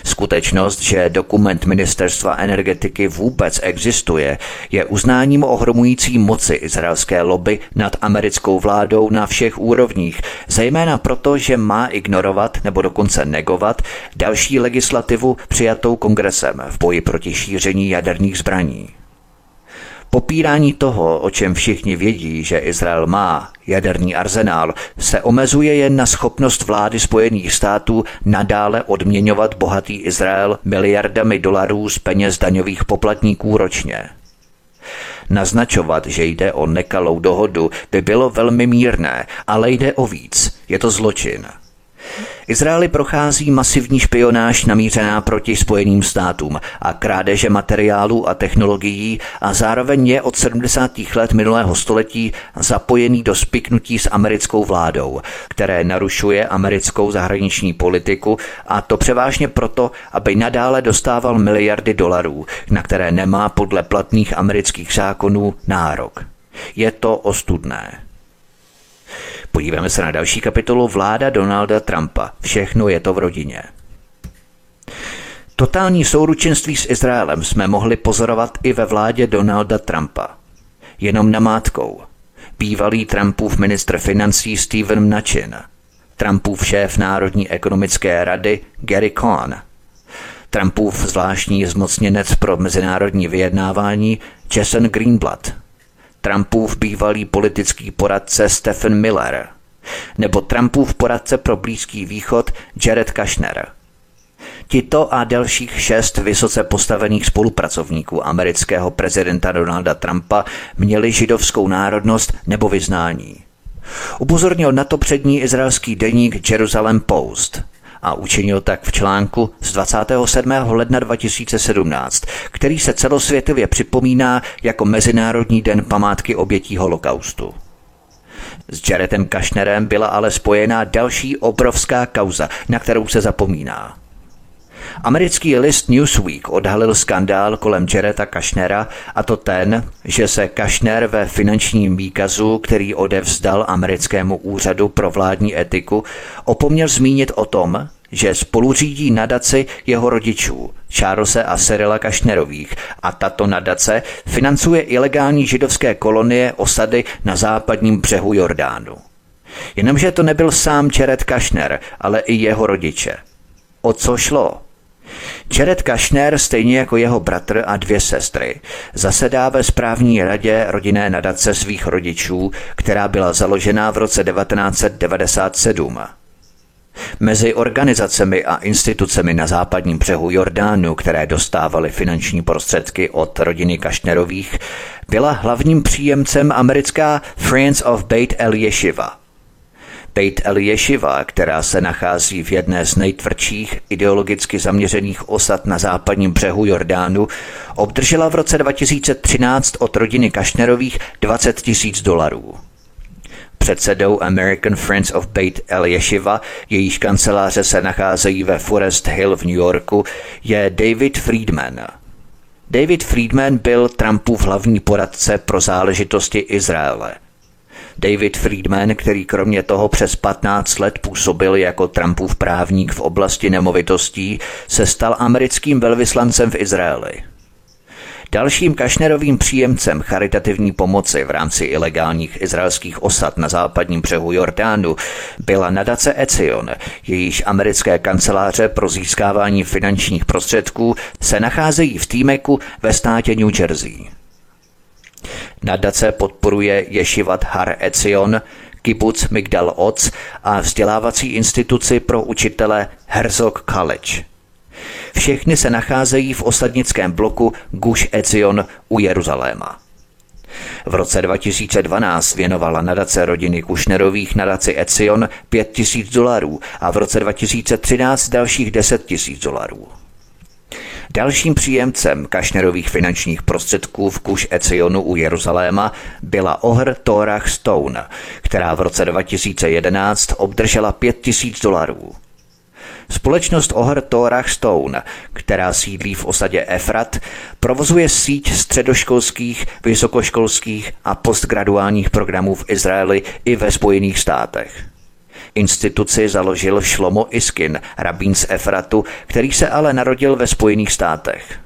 Skutečnost, že dokument Ministerstva energetiky vůbec existuje, je uznáním ohromující moci izraelské lobby nad americkou vládou na všech úrovních, zejména proto, že má ignorovat nebo dokonce negovat další legislativu přijatou kongresem v boji proti šíření jaderných zbraní. Popírání toho, o čem všichni vědí, že Izrael má jaderný arzenál, se omezuje jen na schopnost vlády Spojených států nadále odměňovat bohatý Izrael miliardami dolarů z peněz daňových poplatníků ročně. Naznačovat, že jde o nekalou dohodu, by bylo velmi mírné, ale jde o víc. Je to zločin. Izraeli prochází masivní špionáž namířená proti Spojeným státům a krádeže materiálů a technologií a zároveň je od 70. let minulého století zapojený do spiknutí s americkou vládou, které narušuje americkou zahraniční politiku a to převážně proto, aby nadále dostával miliardy dolarů, na které nemá podle platných amerických zákonů nárok. Je to ostudné. Podíváme se na další kapitolu Vláda Donalda Trumpa. Všechno je to v rodině. Totální souručenství s Izraelem jsme mohli pozorovat i ve vládě Donalda Trumpa. Jenom namátkou. Bývalý Trumpův ministr financí Steven Mnuchin, Trumpův šéf Národní ekonomické rady Gary Cohn, Trumpův zvláštní zmocněnec pro mezinárodní vyjednávání Jason Greenblatt – Trumpův bývalý politický poradce Stephen Miller nebo Trumpův poradce pro Blízký východ Jared Kushner. Tito a dalších šest vysoce postavených spolupracovníků amerického prezidenta Donalda Trumpa měli židovskou národnost nebo vyznání. Upozornil na to přední izraelský deník Jerusalem Post – a učinil tak v článku z 27. ledna 2017, který se celosvětově připomíná jako Mezinárodní den památky obětí holokaustu. S Jaredem Kašnerem byla ale spojená další obrovská kauza, na kterou se zapomíná. Americký list Newsweek odhalil skandál kolem Jareta Kašnera a to ten, že se Kašner ve finančním výkazu, který odevzdal americkému úřadu pro vládní etiku, opomněl zmínit o tom, že spoluřídí nadaci jeho rodičů, Charlesa a Cyrila Kašnerových a tato nadace financuje ilegální židovské kolonie osady na západním břehu Jordánu. Jenomže to nebyl sám Čeret Kašner, ale i jeho rodiče. O co šlo? Jared Kašner, stejně jako jeho bratr a dvě sestry, zasedá ve správní radě rodinné nadace svých rodičů, která byla založena v roce 1997. Mezi organizacemi a institucemi na západním břehu Jordánu, které dostávaly finanční prostředky od rodiny Kašnerových, byla hlavním příjemcem americká Friends of Beit El Yeshiva. Beit El Yeshiva, která se nachází v jedné z nejtvrdších ideologicky zaměřených osad na západním břehu Jordánu, obdržela v roce 2013 od rodiny Kašnerových 20 tisíc dolarů. Předsedou American Friends of Beit El Yeshiva, jejíž kanceláře se nacházejí ve Forest Hill v New Yorku, je David Friedman. David Friedman byl Trumpův hlavní poradce pro záležitosti Izraele. David Friedman, který kromě toho přes 15 let působil jako Trumpův právník v oblasti nemovitostí, se stal americkým velvyslancem v Izraeli. Dalším Kašnerovým příjemcem charitativní pomoci v rámci ilegálních izraelských osad na západním břehu Jordánu byla nadace Ecion, jejíž americké kanceláře pro získávání finančních prostředků se nacházejí v Týmeku ve státě New Jersey. Nadace podporuje Ješivat Har Ecion, kibuc Migdal Oz a vzdělávací instituci pro učitele Herzog College – všechny se nacházejí v osadnickém bloku Guš Ecion u Jeruzaléma. V roce 2012 věnovala nadace rodiny Kušnerových nadaci Ecion 5 tisíc dolarů a v roce 2013 dalších 10 tisíc dolarů. Dalším příjemcem Kašnerových finančních prostředků v Kuš Ecionu u Jeruzaléma byla Ohr Torach Stone, která v roce 2011 obdržela 5 tisíc dolarů. Společnost Ohr Torach Stone, která sídlí v osadě Efrat, provozuje síť středoškolských, vysokoškolských a postgraduálních programů v Izraeli i ve Spojených státech. Instituci založil Šlomo Iskin, rabín z Efratu, který se ale narodil ve Spojených státech.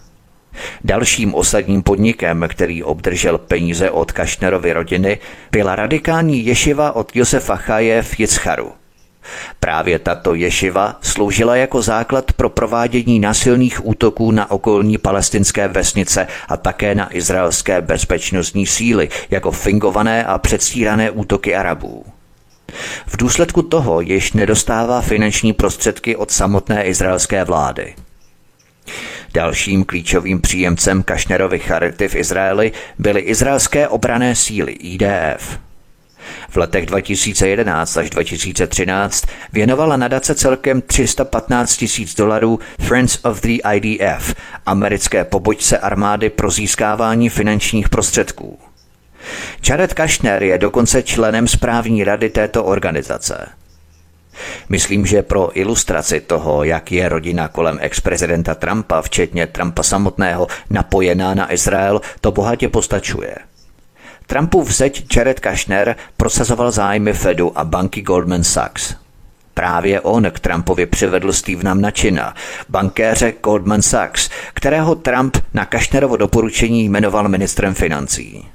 Dalším osadním podnikem, který obdržel peníze od Kašnerovy rodiny, byla radikální ješiva od Josefa Chaje v Jitzcharu. Právě tato ješiva sloužila jako základ pro provádění násilných útoků na okolní palestinské vesnice a také na izraelské bezpečnostní síly, jako fingované a předstírané útoky Arabů. V důsledku toho již nedostává finanční prostředky od samotné izraelské vlády. Dalším klíčovým příjemcem Kašnerovy charity v Izraeli byly izraelské obrané síly IDF – v letech 2011 až 2013 věnovala nadace celkem 315 tisíc dolarů Friends of the IDF, americké pobočce armády pro získávání finančních prostředků. Jared Kushner je dokonce členem správní rady této organizace. Myslím, že pro ilustraci toho, jak je rodina kolem ex-prezidenta Trumpa, včetně Trumpa samotného, napojená na Izrael, to bohatě postačuje – Trumpův zeď Jared Kushner prosazoval zájmy Fedu a banky Goldman Sachs. Právě on k Trumpovi přivedl Stevena Mnuchina, bankéře Goldman Sachs, kterého Trump na Kushnerovo doporučení jmenoval ministrem financí.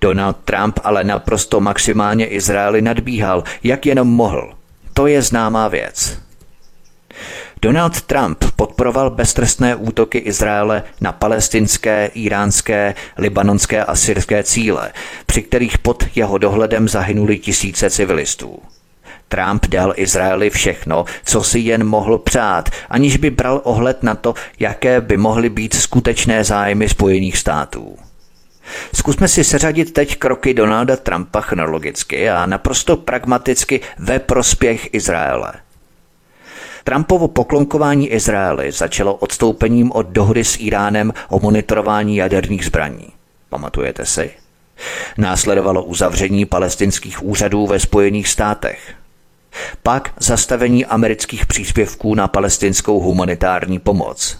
Donald Trump ale naprosto maximálně Izraeli nadbíhal, jak jenom mohl. To je známá věc. Donald Trump podporoval beztrestné útoky Izraele na palestinské, iránské, libanonské a syrské cíle, při kterých pod jeho dohledem zahynuli tisíce civilistů. Trump dal Izraeli všechno, co si jen mohl přát, aniž by bral ohled na to, jaké by mohly být skutečné zájmy Spojených států. Zkusme si seřadit teď kroky Donalda Trumpa chronologicky a naprosto pragmaticky ve prospěch Izraele – Trumpovo poklonkování Izraeli začalo odstoupením od dohody s Iránem o monitorování jaderných zbraní. Pamatujete si? Následovalo uzavření palestinských úřadů ve Spojených státech. Pak zastavení amerických příspěvků na palestinskou humanitární pomoc.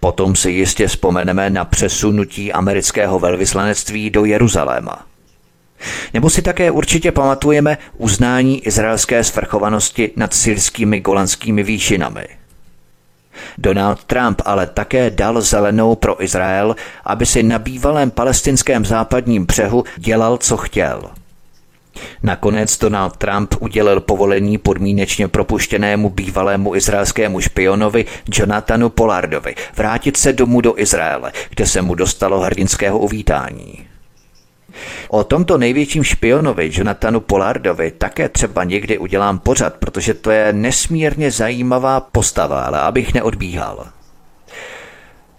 Potom si jistě vzpomeneme na přesunutí amerického velvyslanectví do Jeruzaléma. Nebo si také určitě pamatujeme uznání izraelské svrchovanosti nad syrskými golanskými výšinami. Donald Trump ale také dal zelenou pro Izrael, aby si na bývalém palestinském západním břehu dělal, co chtěl. Nakonec Donald Trump udělil povolení podmínečně propuštěnému bývalému izraelskému špionovi Jonathanu Polardovi vrátit se domů do Izraele, kde se mu dostalo hrdinského uvítání. O tomto největším špionovi, Jonathanu Polardovi, také třeba někdy udělám pořad, protože to je nesmírně zajímavá postava, ale abych neodbíhal.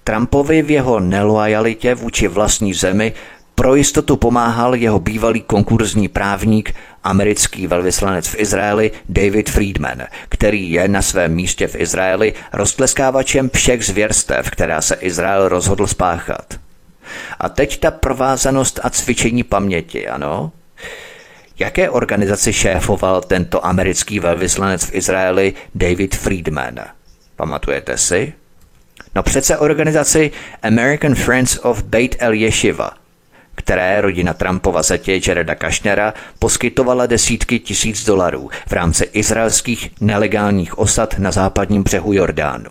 Trumpovi v jeho neloajalitě vůči vlastní zemi pro jistotu pomáhal jeho bývalý konkurzní právník, americký velvyslanec v Izraeli David Friedman, který je na svém místě v Izraeli roztleskávačem všech zvěrstev, která se Izrael rozhodl spáchat. A teď ta provázanost a cvičení paměti, ano? Jaké organizaci šéfoval tento americký velvyslanec v Izraeli David Friedman? Pamatujete si? No přece organizaci American Friends of Beit El Yeshiva, které rodina Trumpova zetě Jareda Kašnera poskytovala desítky tisíc dolarů v rámci izraelských nelegálních osad na západním břehu Jordánu.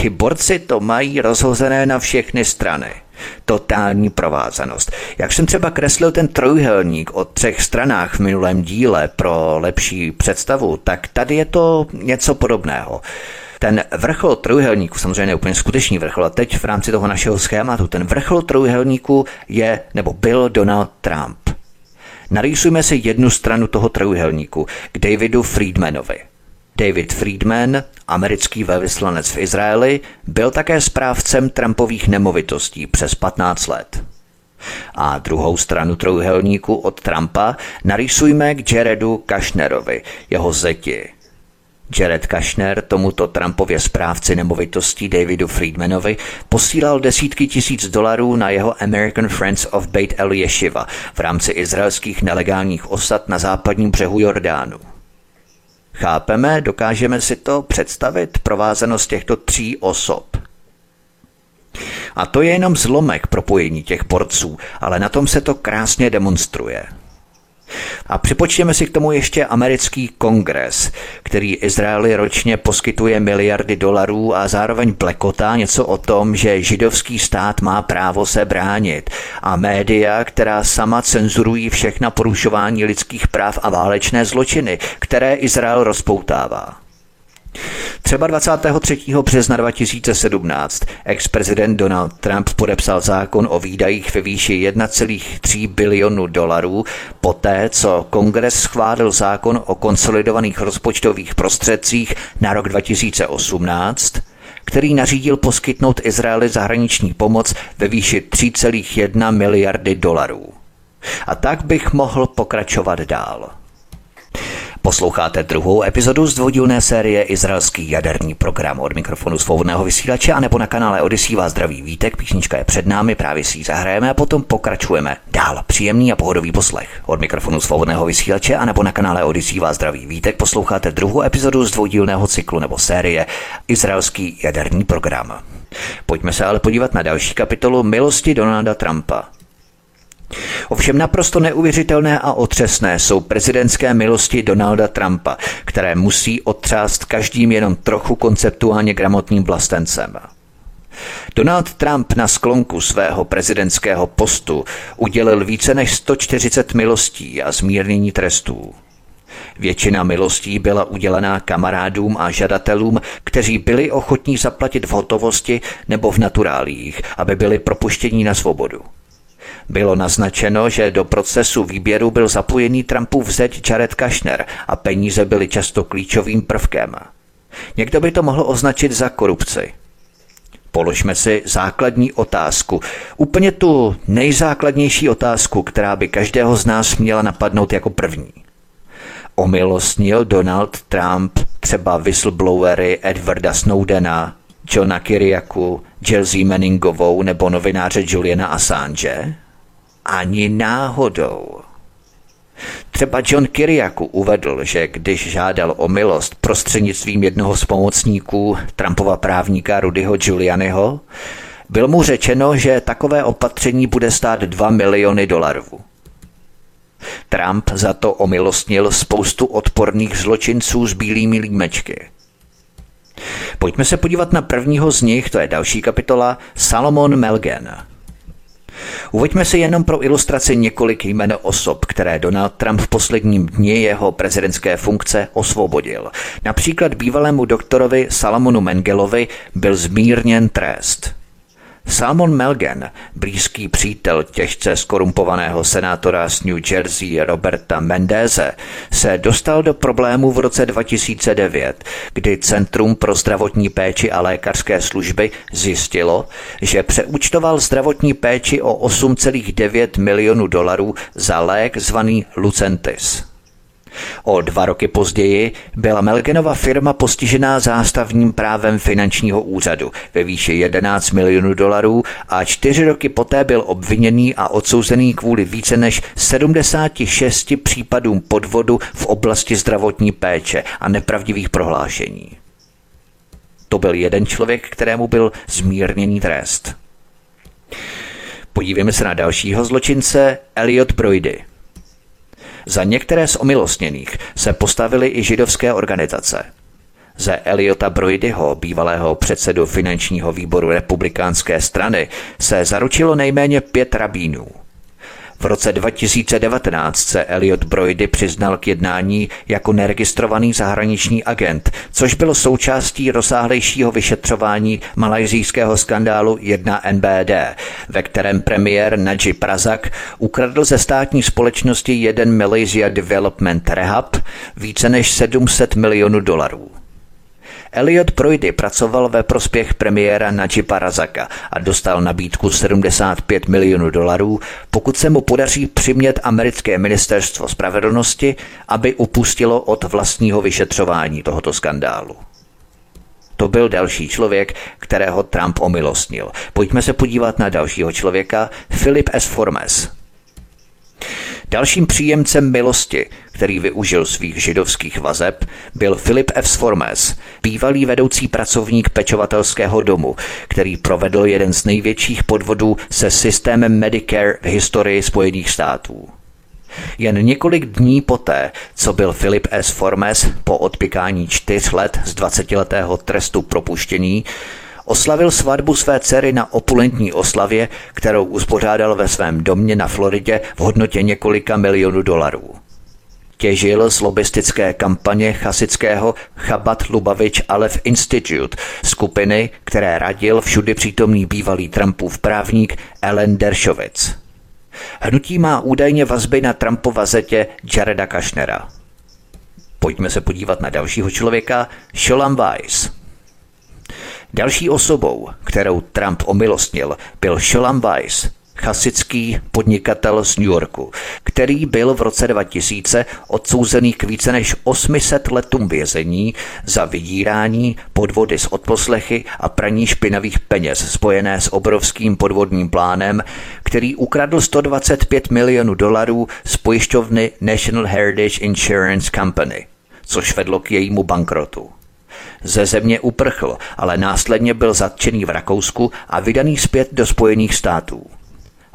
Ti borci to mají rozhozené na všechny strany. Totální provázanost. Jak jsem třeba kreslil ten trojuhelník o třech stranách v minulém díle pro lepší představu, tak tady je to něco podobného. Ten vrchol trojuhelníku, samozřejmě ne úplně skutečný vrchol, a teď v rámci toho našeho schématu, ten vrchol trojuhelníku je nebo byl Donald Trump. Narýsujme si jednu stranu toho trojuhelníku k Davidu Friedmanovi. David Friedman, americký velvyslanec v Izraeli, byl také správcem Trumpových nemovitostí přes 15 let. A druhou stranu trojuhelníku od Trumpa narýsujme k Jaredu Kašnerovi, jeho zeti, Jared Kushner tomuto Trumpově správci nemovitostí Davidu Friedmanovi posílal desítky tisíc dolarů na jeho American Friends of Beit El Yeshiva v rámci izraelských nelegálních osad na západním břehu Jordánu. Chápeme, dokážeme si to představit, provázanost těchto tří osob. A to je jenom zlomek propojení těch porců, ale na tom se to krásně demonstruje – a připočtěme si k tomu ještě americký kongres, který Izraeli ročně poskytuje miliardy dolarů a zároveň plekotá něco o tom, že židovský stát má právo se bránit a média, která sama cenzurují všechna porušování lidských práv a válečné zločiny, které Izrael rozpoutává. Třeba 23. března 2017 ex-prezident Donald Trump podepsal zákon o výdajích ve výši 1,3 bilionu dolarů poté, co kongres schválil zákon o konsolidovaných rozpočtových prostředcích na rok 2018, který nařídil poskytnout Izraeli zahraniční pomoc ve výši 3,1 miliardy dolarů. A tak bych mohl pokračovat dál. Posloucháte druhou epizodu z dvoudílné série Izraelský jaderný program od mikrofonu svobodného vysílače a nebo na kanále Odisí vás zdraví vítek. Písnička je před námi, právě si ji zahrajeme a potom pokračujeme dál. Příjemný a pohodový poslech. Od mikrofonu svobodného vysílače a nebo na kanále Odisí vás zdraví vítek posloucháte druhou epizodu z dvoudílného cyklu nebo série Izraelský jaderný program. Pojďme se ale podívat na další kapitolu Milosti Donalda Trumpa. Ovšem naprosto neuvěřitelné a otřesné jsou prezidentské milosti Donalda Trumpa, které musí otřást každým jenom trochu konceptuálně gramotným vlastencem. Donald Trump na sklonku svého prezidentského postu udělil více než 140 milostí a zmírnění trestů. Většina milostí byla udělená kamarádům a žadatelům, kteří byli ochotní zaplatit v hotovosti nebo v naturálích, aby byli propuštěni na svobodu. Bylo naznačeno, že do procesu výběru byl zapojený Trumpův zeď Jared Kushner a peníze byly často klíčovým prvkem. Někdo by to mohl označit za korupci. Položme si základní otázku, úplně tu nejzákladnější otázku, která by každého z nás měla napadnout jako první. Omilostnil Donald Trump třeba whistleblowery Edwarda Snowdena, Johna Kiriaku, Chelsea Manningovou nebo novináře Juliana Assange? Ani náhodou. Třeba John Kiriaku uvedl, že když žádal o milost prostřednictvím jednoho z pomocníků Trumpova právníka Rudyho Giulianiho, bylo mu řečeno, že takové opatření bude stát 2 miliony dolarů. Trump za to omilostnil spoustu odporných zločinců s bílými límečky. Pojďme se podívat na prvního z nich, to je další kapitola, Salomon Melgen. Uveďme si jenom pro ilustraci několik jmen osob, které Donald Trump v posledním dni jeho prezidentské funkce osvobodil. Například bývalému doktorovi Salomonu Mengelovi byl zmírněn trest. Salmon Melgen, blízký přítel těžce skorumpovaného senátora z New Jersey Roberta Mendeze, se dostal do problému v roce 2009, kdy Centrum pro zdravotní péči a lékařské služby zjistilo, že přeúčtoval zdravotní péči o 8,9 milionů dolarů za lék zvaný Lucentis. O dva roky později byla Melgenova firma postižená zástavním právem finančního úřadu ve výši 11 milionů dolarů a čtyři roky poté byl obviněný a odsouzený kvůli více než 76 případům podvodu v oblasti zdravotní péče a nepravdivých prohlášení. To byl jeden člověk, kterému byl zmírněný trest. Podívejme se na dalšího zločince, Elliot Broidy – za některé z omilostněných se postavily i židovské organizace. Ze Eliota Broidyho, bývalého předsedu finančního výboru republikánské strany, se zaručilo nejméně pět rabínů – v roce 2019 se Elliot Broidy přiznal k jednání jako neregistrovaný zahraniční agent, což bylo součástí rozsáhlejšího vyšetřování malajzijského skandálu 1NBD, ve kterém premiér Najib Razak ukradl ze státní společnosti 1 Malaysia Development Rehab více než 700 milionů dolarů. Elliot Broidy pracoval ve prospěch premiéra Najiba Razaka a dostal nabídku 75 milionů dolarů, pokud se mu podaří přimět americké ministerstvo spravedlnosti, aby upustilo od vlastního vyšetřování tohoto skandálu. To byl další člověk, kterého Trump omilostnil. Pojďme se podívat na dalšího člověka, Philip S. Formes. Dalším příjemcem milosti, který využil svých židovských vazeb, byl Philip F. Formes, bývalý vedoucí pracovník pečovatelského domu, který provedl jeden z největších podvodů se systémem Medicare v historii Spojených států. Jen několik dní poté, co byl Philip S. Formes po odpikání čtyř let z 20-letého trestu propuštění, oslavil svatbu své dcery na opulentní oslavě, kterou uspořádal ve svém domě na Floridě v hodnotě několika milionů dolarů. Těžil z lobistické kampaně chasického Chabad Lubavič Alef Institute, skupiny, které radil všudy přítomný bývalý Trumpův právník Ellen Dershowitz. Hnutí má údajně vazby na Trumpova zetě Jareda Kašnera. Pojďme se podívat na dalšího člověka, Sholem Weiss. Další osobou, kterou Trump omilostnil, byl Sholem Weiss, chasický podnikatel z New Yorku, který byl v roce 2000 odsouzený k více než 800 letům vězení za vydírání, podvody s odposlechy a praní špinavých peněz spojené s obrovským podvodním plánem, který ukradl 125 milionů dolarů z pojišťovny National Heritage Insurance Company, což vedlo k jejímu bankrotu. Ze země uprchl, ale následně byl zatčený v Rakousku a vydaný zpět do Spojených států.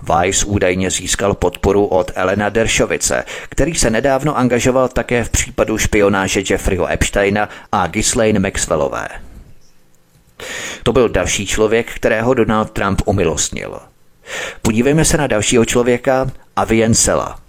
Weiss údajně získal podporu od Elena Deršovice, který se nedávno angažoval také v případu špionáže Jeffreyho Epsteina a Ghislaine Maxwellové. To byl další člověk, kterého Donald Trump umilostnil. Podívejme se na dalšího člověka, Avien Sela.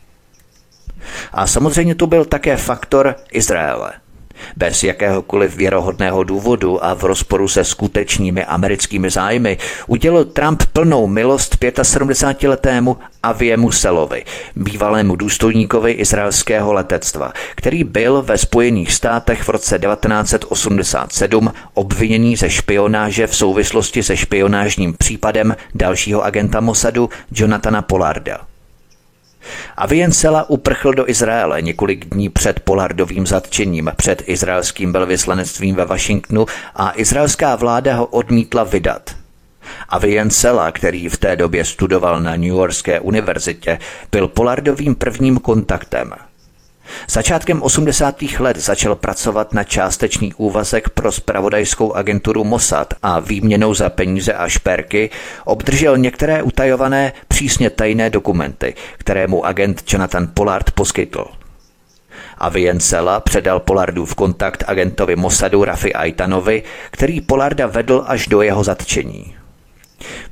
A samozřejmě tu byl také faktor Izraele – bez jakéhokoliv věrohodného důvodu a v rozporu se skutečnými americkými zájmy udělil Trump plnou milost 75-letému Aviemu Selovi, bývalému důstojníkovi izraelského letectva, který byl ve Spojených státech v roce 1987 obviněný ze špionáže v souvislosti se špionážním případem dalšího agenta Mossadu Jonathana Polarda. Aviencela uprchl do Izraele několik dní před Polardovým zatčením před izraelským velvyslanectvím ve Washingtonu a izraelská vláda ho odmítla vydat. Aviencela, který v té době studoval na New Yorkské univerzitě, byl Polardovým prvním kontaktem – Začátkem 80. let začal pracovat na částečný úvazek pro spravodajskou agenturu Mossad a výměnou za peníze a šperky obdržel některé utajované přísně tajné dokumenty, které mu agent Jonathan Pollard poskytl. A Viencela předal v kontakt agentovi Mossadu Rafi Aitanovi, který Pollarda vedl až do jeho zatčení.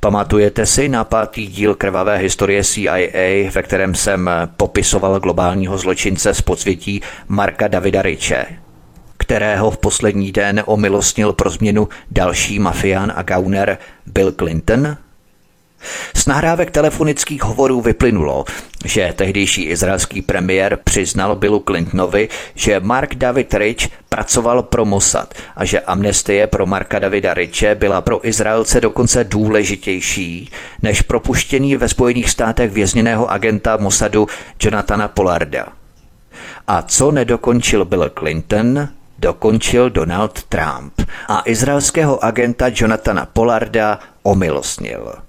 Pamatujete si na pátý díl krvavé historie CIA, ve kterém jsem popisoval globálního zločince z podsvětí Marka Davida Riche, kterého v poslední den omilostnil pro změnu další mafián a gauner Bill Clinton? Z nahrávek telefonických hovorů vyplynulo, že tehdejší izraelský premiér přiznal Billu Clintonovi, že Mark David Rich pracoval pro Mossad a že amnestie pro Marka Davida Riche byla pro Izraelce dokonce důležitější než propuštění ve Spojených státech vězněného agenta Mossadu Jonathana Pollarda. A co nedokončil Bill Clinton, dokončil Donald Trump a izraelského agenta Jonathana Polarda omilostnil.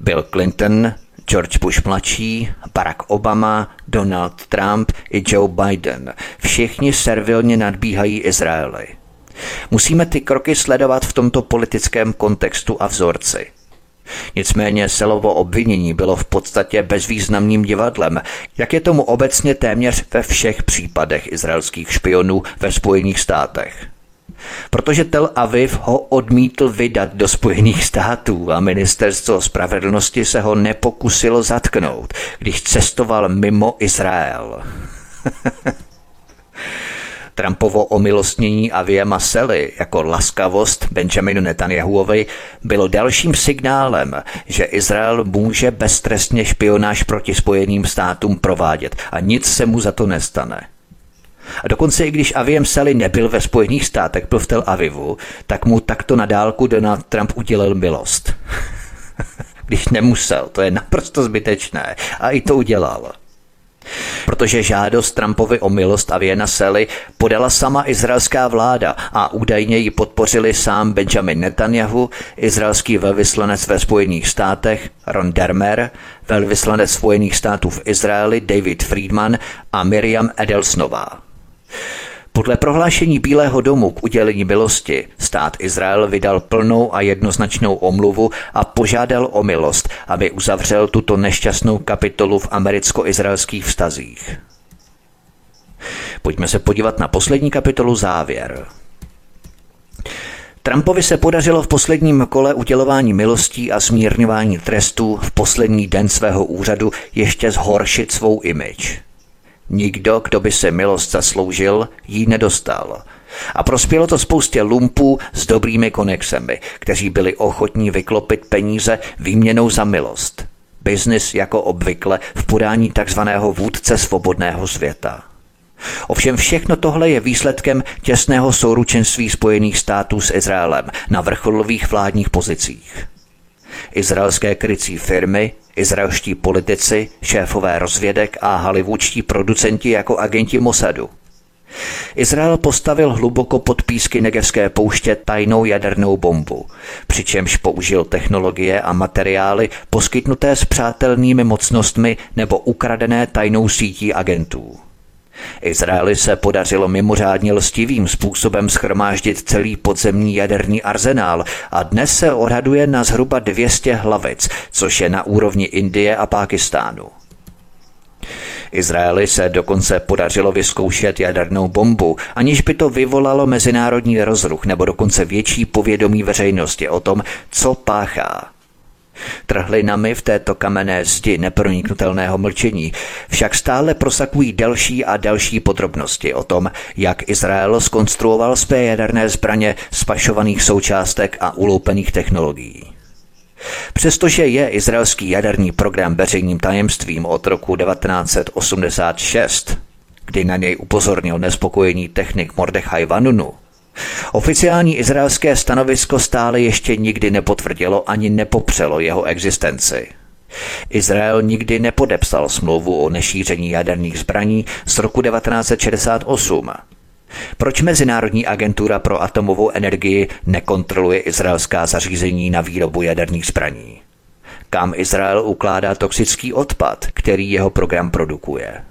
Bill Clinton, George Bush mladší, Barack Obama, Donald Trump i Joe Biden všichni servilně nadbíhají Izraeli. Musíme ty kroky sledovat v tomto politickém kontextu a vzorci. Nicméně Selovo obvinění bylo v podstatě bezvýznamným divadlem, jak je tomu obecně téměř ve všech případech izraelských špionů ve Spojených státech protože Tel Aviv ho odmítl vydat do Spojených států a ministerstvo spravedlnosti se ho nepokusilo zatknout, když cestoval mimo Izrael. Trumpovo omilostnění Avie Masely jako laskavost Benjaminu Netanyahuovi bylo dalším signálem, že Izrael může beztrestně špionáž proti Spojeným státům provádět a nic se mu za to nestane. A dokonce i když Aviem Sally nebyl ve Spojených státech, byl v Tel Avivu, tak mu takto na dálku Donald Trump udělal milost. když nemusel, to je naprosto zbytečné. A i to udělal. Protože žádost Trumpovi o milost a věna Sely podala sama izraelská vláda a údajně ji podpořili sám Benjamin Netanyahu, izraelský velvyslanec ve Spojených státech Ron Dermer, velvyslanec Spojených států v Izraeli David Friedman a Miriam Edelsnová. Podle prohlášení Bílého domu k udělení milosti stát Izrael vydal plnou a jednoznačnou omluvu a požádal o milost, aby uzavřel tuto nešťastnou kapitolu v americko-izraelských vztazích. Pojďme se podívat na poslední kapitolu závěr. Trumpovi se podařilo v posledním kole udělování milostí a smírňování trestů v poslední den svého úřadu ještě zhoršit svou image. Nikdo, kdo by se milost zasloužil, ji nedostal. A prospělo to spoustě lumpů s dobrými konexemi, kteří byli ochotní vyklopit peníze výměnou za milost. Biznis jako obvykle v podání takzvaného vůdce svobodného světa. Ovšem všechno tohle je výsledkem těsného souručenství Spojených států s Izraelem na vrcholových vládních pozicích. Izraelské krycí firmy, izraelští politici, šéfové rozvědek a hollywoodští producenti jako agenti Mossadu. Izrael postavil hluboko pod písky Negevské pouště tajnou jadernou bombu, přičemž použil technologie a materiály poskytnuté s přátelnými mocnostmi nebo ukradené tajnou sítí agentů. Izraeli se podařilo mimořádně lstivým způsobem schromáždit celý podzemní jaderný arzenál a dnes se odhaduje na zhruba 200 hlavic, což je na úrovni Indie a Pákistánu. Izraeli se dokonce podařilo vyzkoušet jadernou bombu, aniž by to vyvolalo mezinárodní rozruch nebo dokonce větší povědomí veřejnosti o tom, co páchá. Trhlinami v této kamenné zdi neproniknutelného mlčení však stále prosakují další a další podrobnosti o tom, jak Izrael skonstruoval své jaderné zbraně z pašovaných součástek a uloupených technologií. Přestože je izraelský jaderný program veřejným tajemstvím od roku 1986, kdy na něj upozornil nespokojený technik Mordechai Vanunu, Oficiální izraelské stanovisko stále ještě nikdy nepotvrdilo ani nepopřelo jeho existenci. Izrael nikdy nepodepsal smlouvu o nešíření jaderných zbraní z roku 1968. Proč Mezinárodní agentura pro atomovou energii nekontroluje izraelská zařízení na výrobu jaderných zbraní? Kam Izrael ukládá toxický odpad, který jeho program produkuje?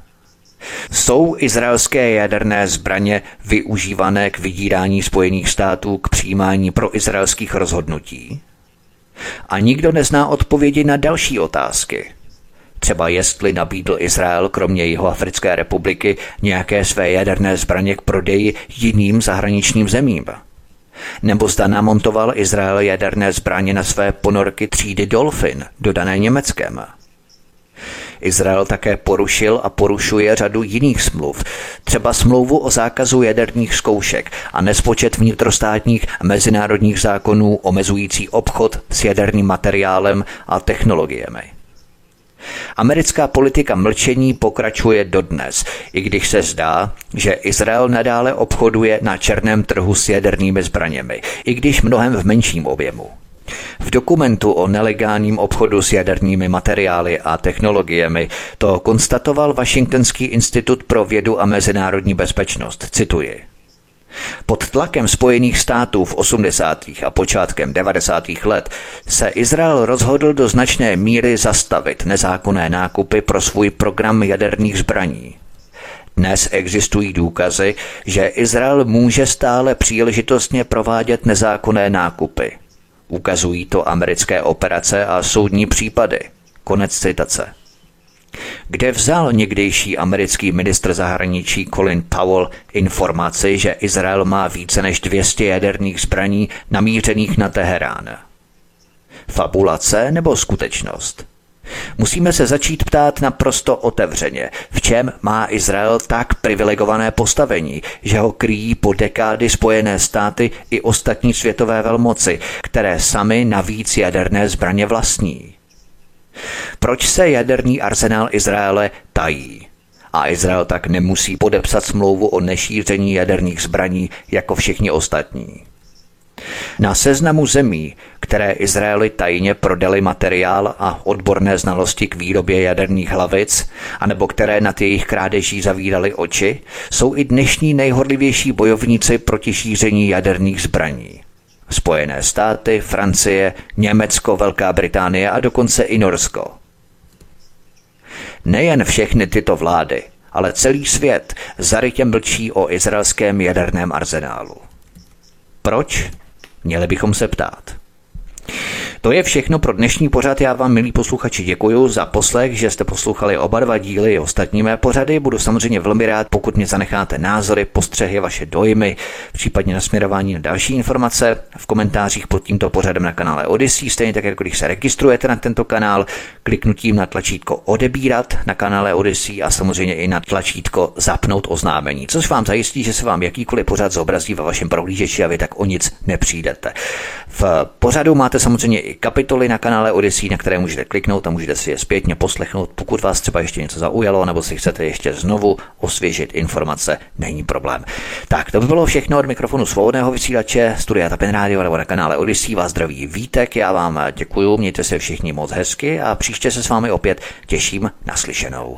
Jsou izraelské jaderné zbraně využívané k vydírání Spojených států k přijímání pro izraelských rozhodnutí? A nikdo nezná odpovědi na další otázky. Třeba jestli nabídl Izrael kromě jeho Africké republiky nějaké své jaderné zbraně k prodeji jiným zahraničním zemím. Nebo zda namontoval Izrael jaderné zbraně na své ponorky třídy Dolphin, dodané Německem. Izrael také porušil a porušuje řadu jiných smluv, třeba smlouvu o zákazu jaderných zkoušek a nespočet vnitrostátních mezinárodních zákonů omezující obchod s jaderným materiálem a technologiemi. Americká politika mlčení pokračuje dodnes, i když se zdá, že Izrael nadále obchoduje na černém trhu s jadernými zbraněmi, i když mnohem v menším objemu. V dokumentu o nelegálním obchodu s jadernými materiály a technologiemi to konstatoval Washingtonský institut pro vědu a mezinárodní bezpečnost. Cituji. Pod tlakem Spojených států v 80. a počátkem 90. let se Izrael rozhodl do značné míry zastavit nezákonné nákupy pro svůj program jaderných zbraní. Dnes existují důkazy, že Izrael může stále příležitostně provádět nezákonné nákupy. Ukazují to americké operace a soudní případy. Konec citace. Kde vzal někdejší americký ministr zahraničí Colin Powell informaci, že Izrael má více než 200 jaderných zbraní namířených na Teherán? Fabulace nebo skutečnost? Musíme se začít ptát naprosto otevřeně, v čem má Izrael tak privilegované postavení, že ho kryjí po dekády Spojené státy i ostatní světové velmoci, které sami navíc jaderné zbraně vlastní. Proč se jaderný arzenál Izraele tají? A Izrael tak nemusí podepsat smlouvu o nešíření jaderných zbraní jako všichni ostatní. Na seznamu zemí, které Izraeli tajně prodali materiál a odborné znalosti k výrobě jaderných hlavic, anebo které nad jejich krádeží zavírali oči, jsou i dnešní nejhorlivější bojovníci proti šíření jaderných zbraní. Spojené státy, Francie, Německo, Velká Británie a dokonce i Norsko. Nejen všechny tyto vlády, ale celý svět zarytě mlčí o izraelském jaderném arzenálu. Proč? Měli bychom se ptát. To je všechno pro dnešní pořad. Já vám, milí posluchači, děkuji za poslech, že jste poslouchali oba dva díly i ostatní mé pořady. Budu samozřejmě velmi rád, pokud mě zanecháte názory, postřehy, vaše dojmy, případně nasměrování na další informace v komentářích pod tímto pořadem na kanále Odyssey. Stejně tak, jako když se registrujete na tento kanál, kliknutím na tlačítko odebírat na kanále Odyssey a samozřejmě i na tlačítko zapnout oznámení, což vám zajistí, že se vám jakýkoliv pořad zobrazí ve vašem prohlížeči a vy tak o nic nepřijdete. V pořadu máte samozřejmě i kapitoly na kanále Odyssey, na které můžete kliknout a můžete si je zpětně poslechnout. Pokud vás třeba ještě něco zaujalo, nebo si chcete ještě znovu osvěžit informace, není problém. Tak, to by bylo všechno od mikrofonu svobodného vysílače Studia Tapin Radio nebo na kanále Odyssey. Vás zdraví Vítek, já vám děkuji, mějte se všichni moc hezky a příště se s vámi opět těším naslyšenou.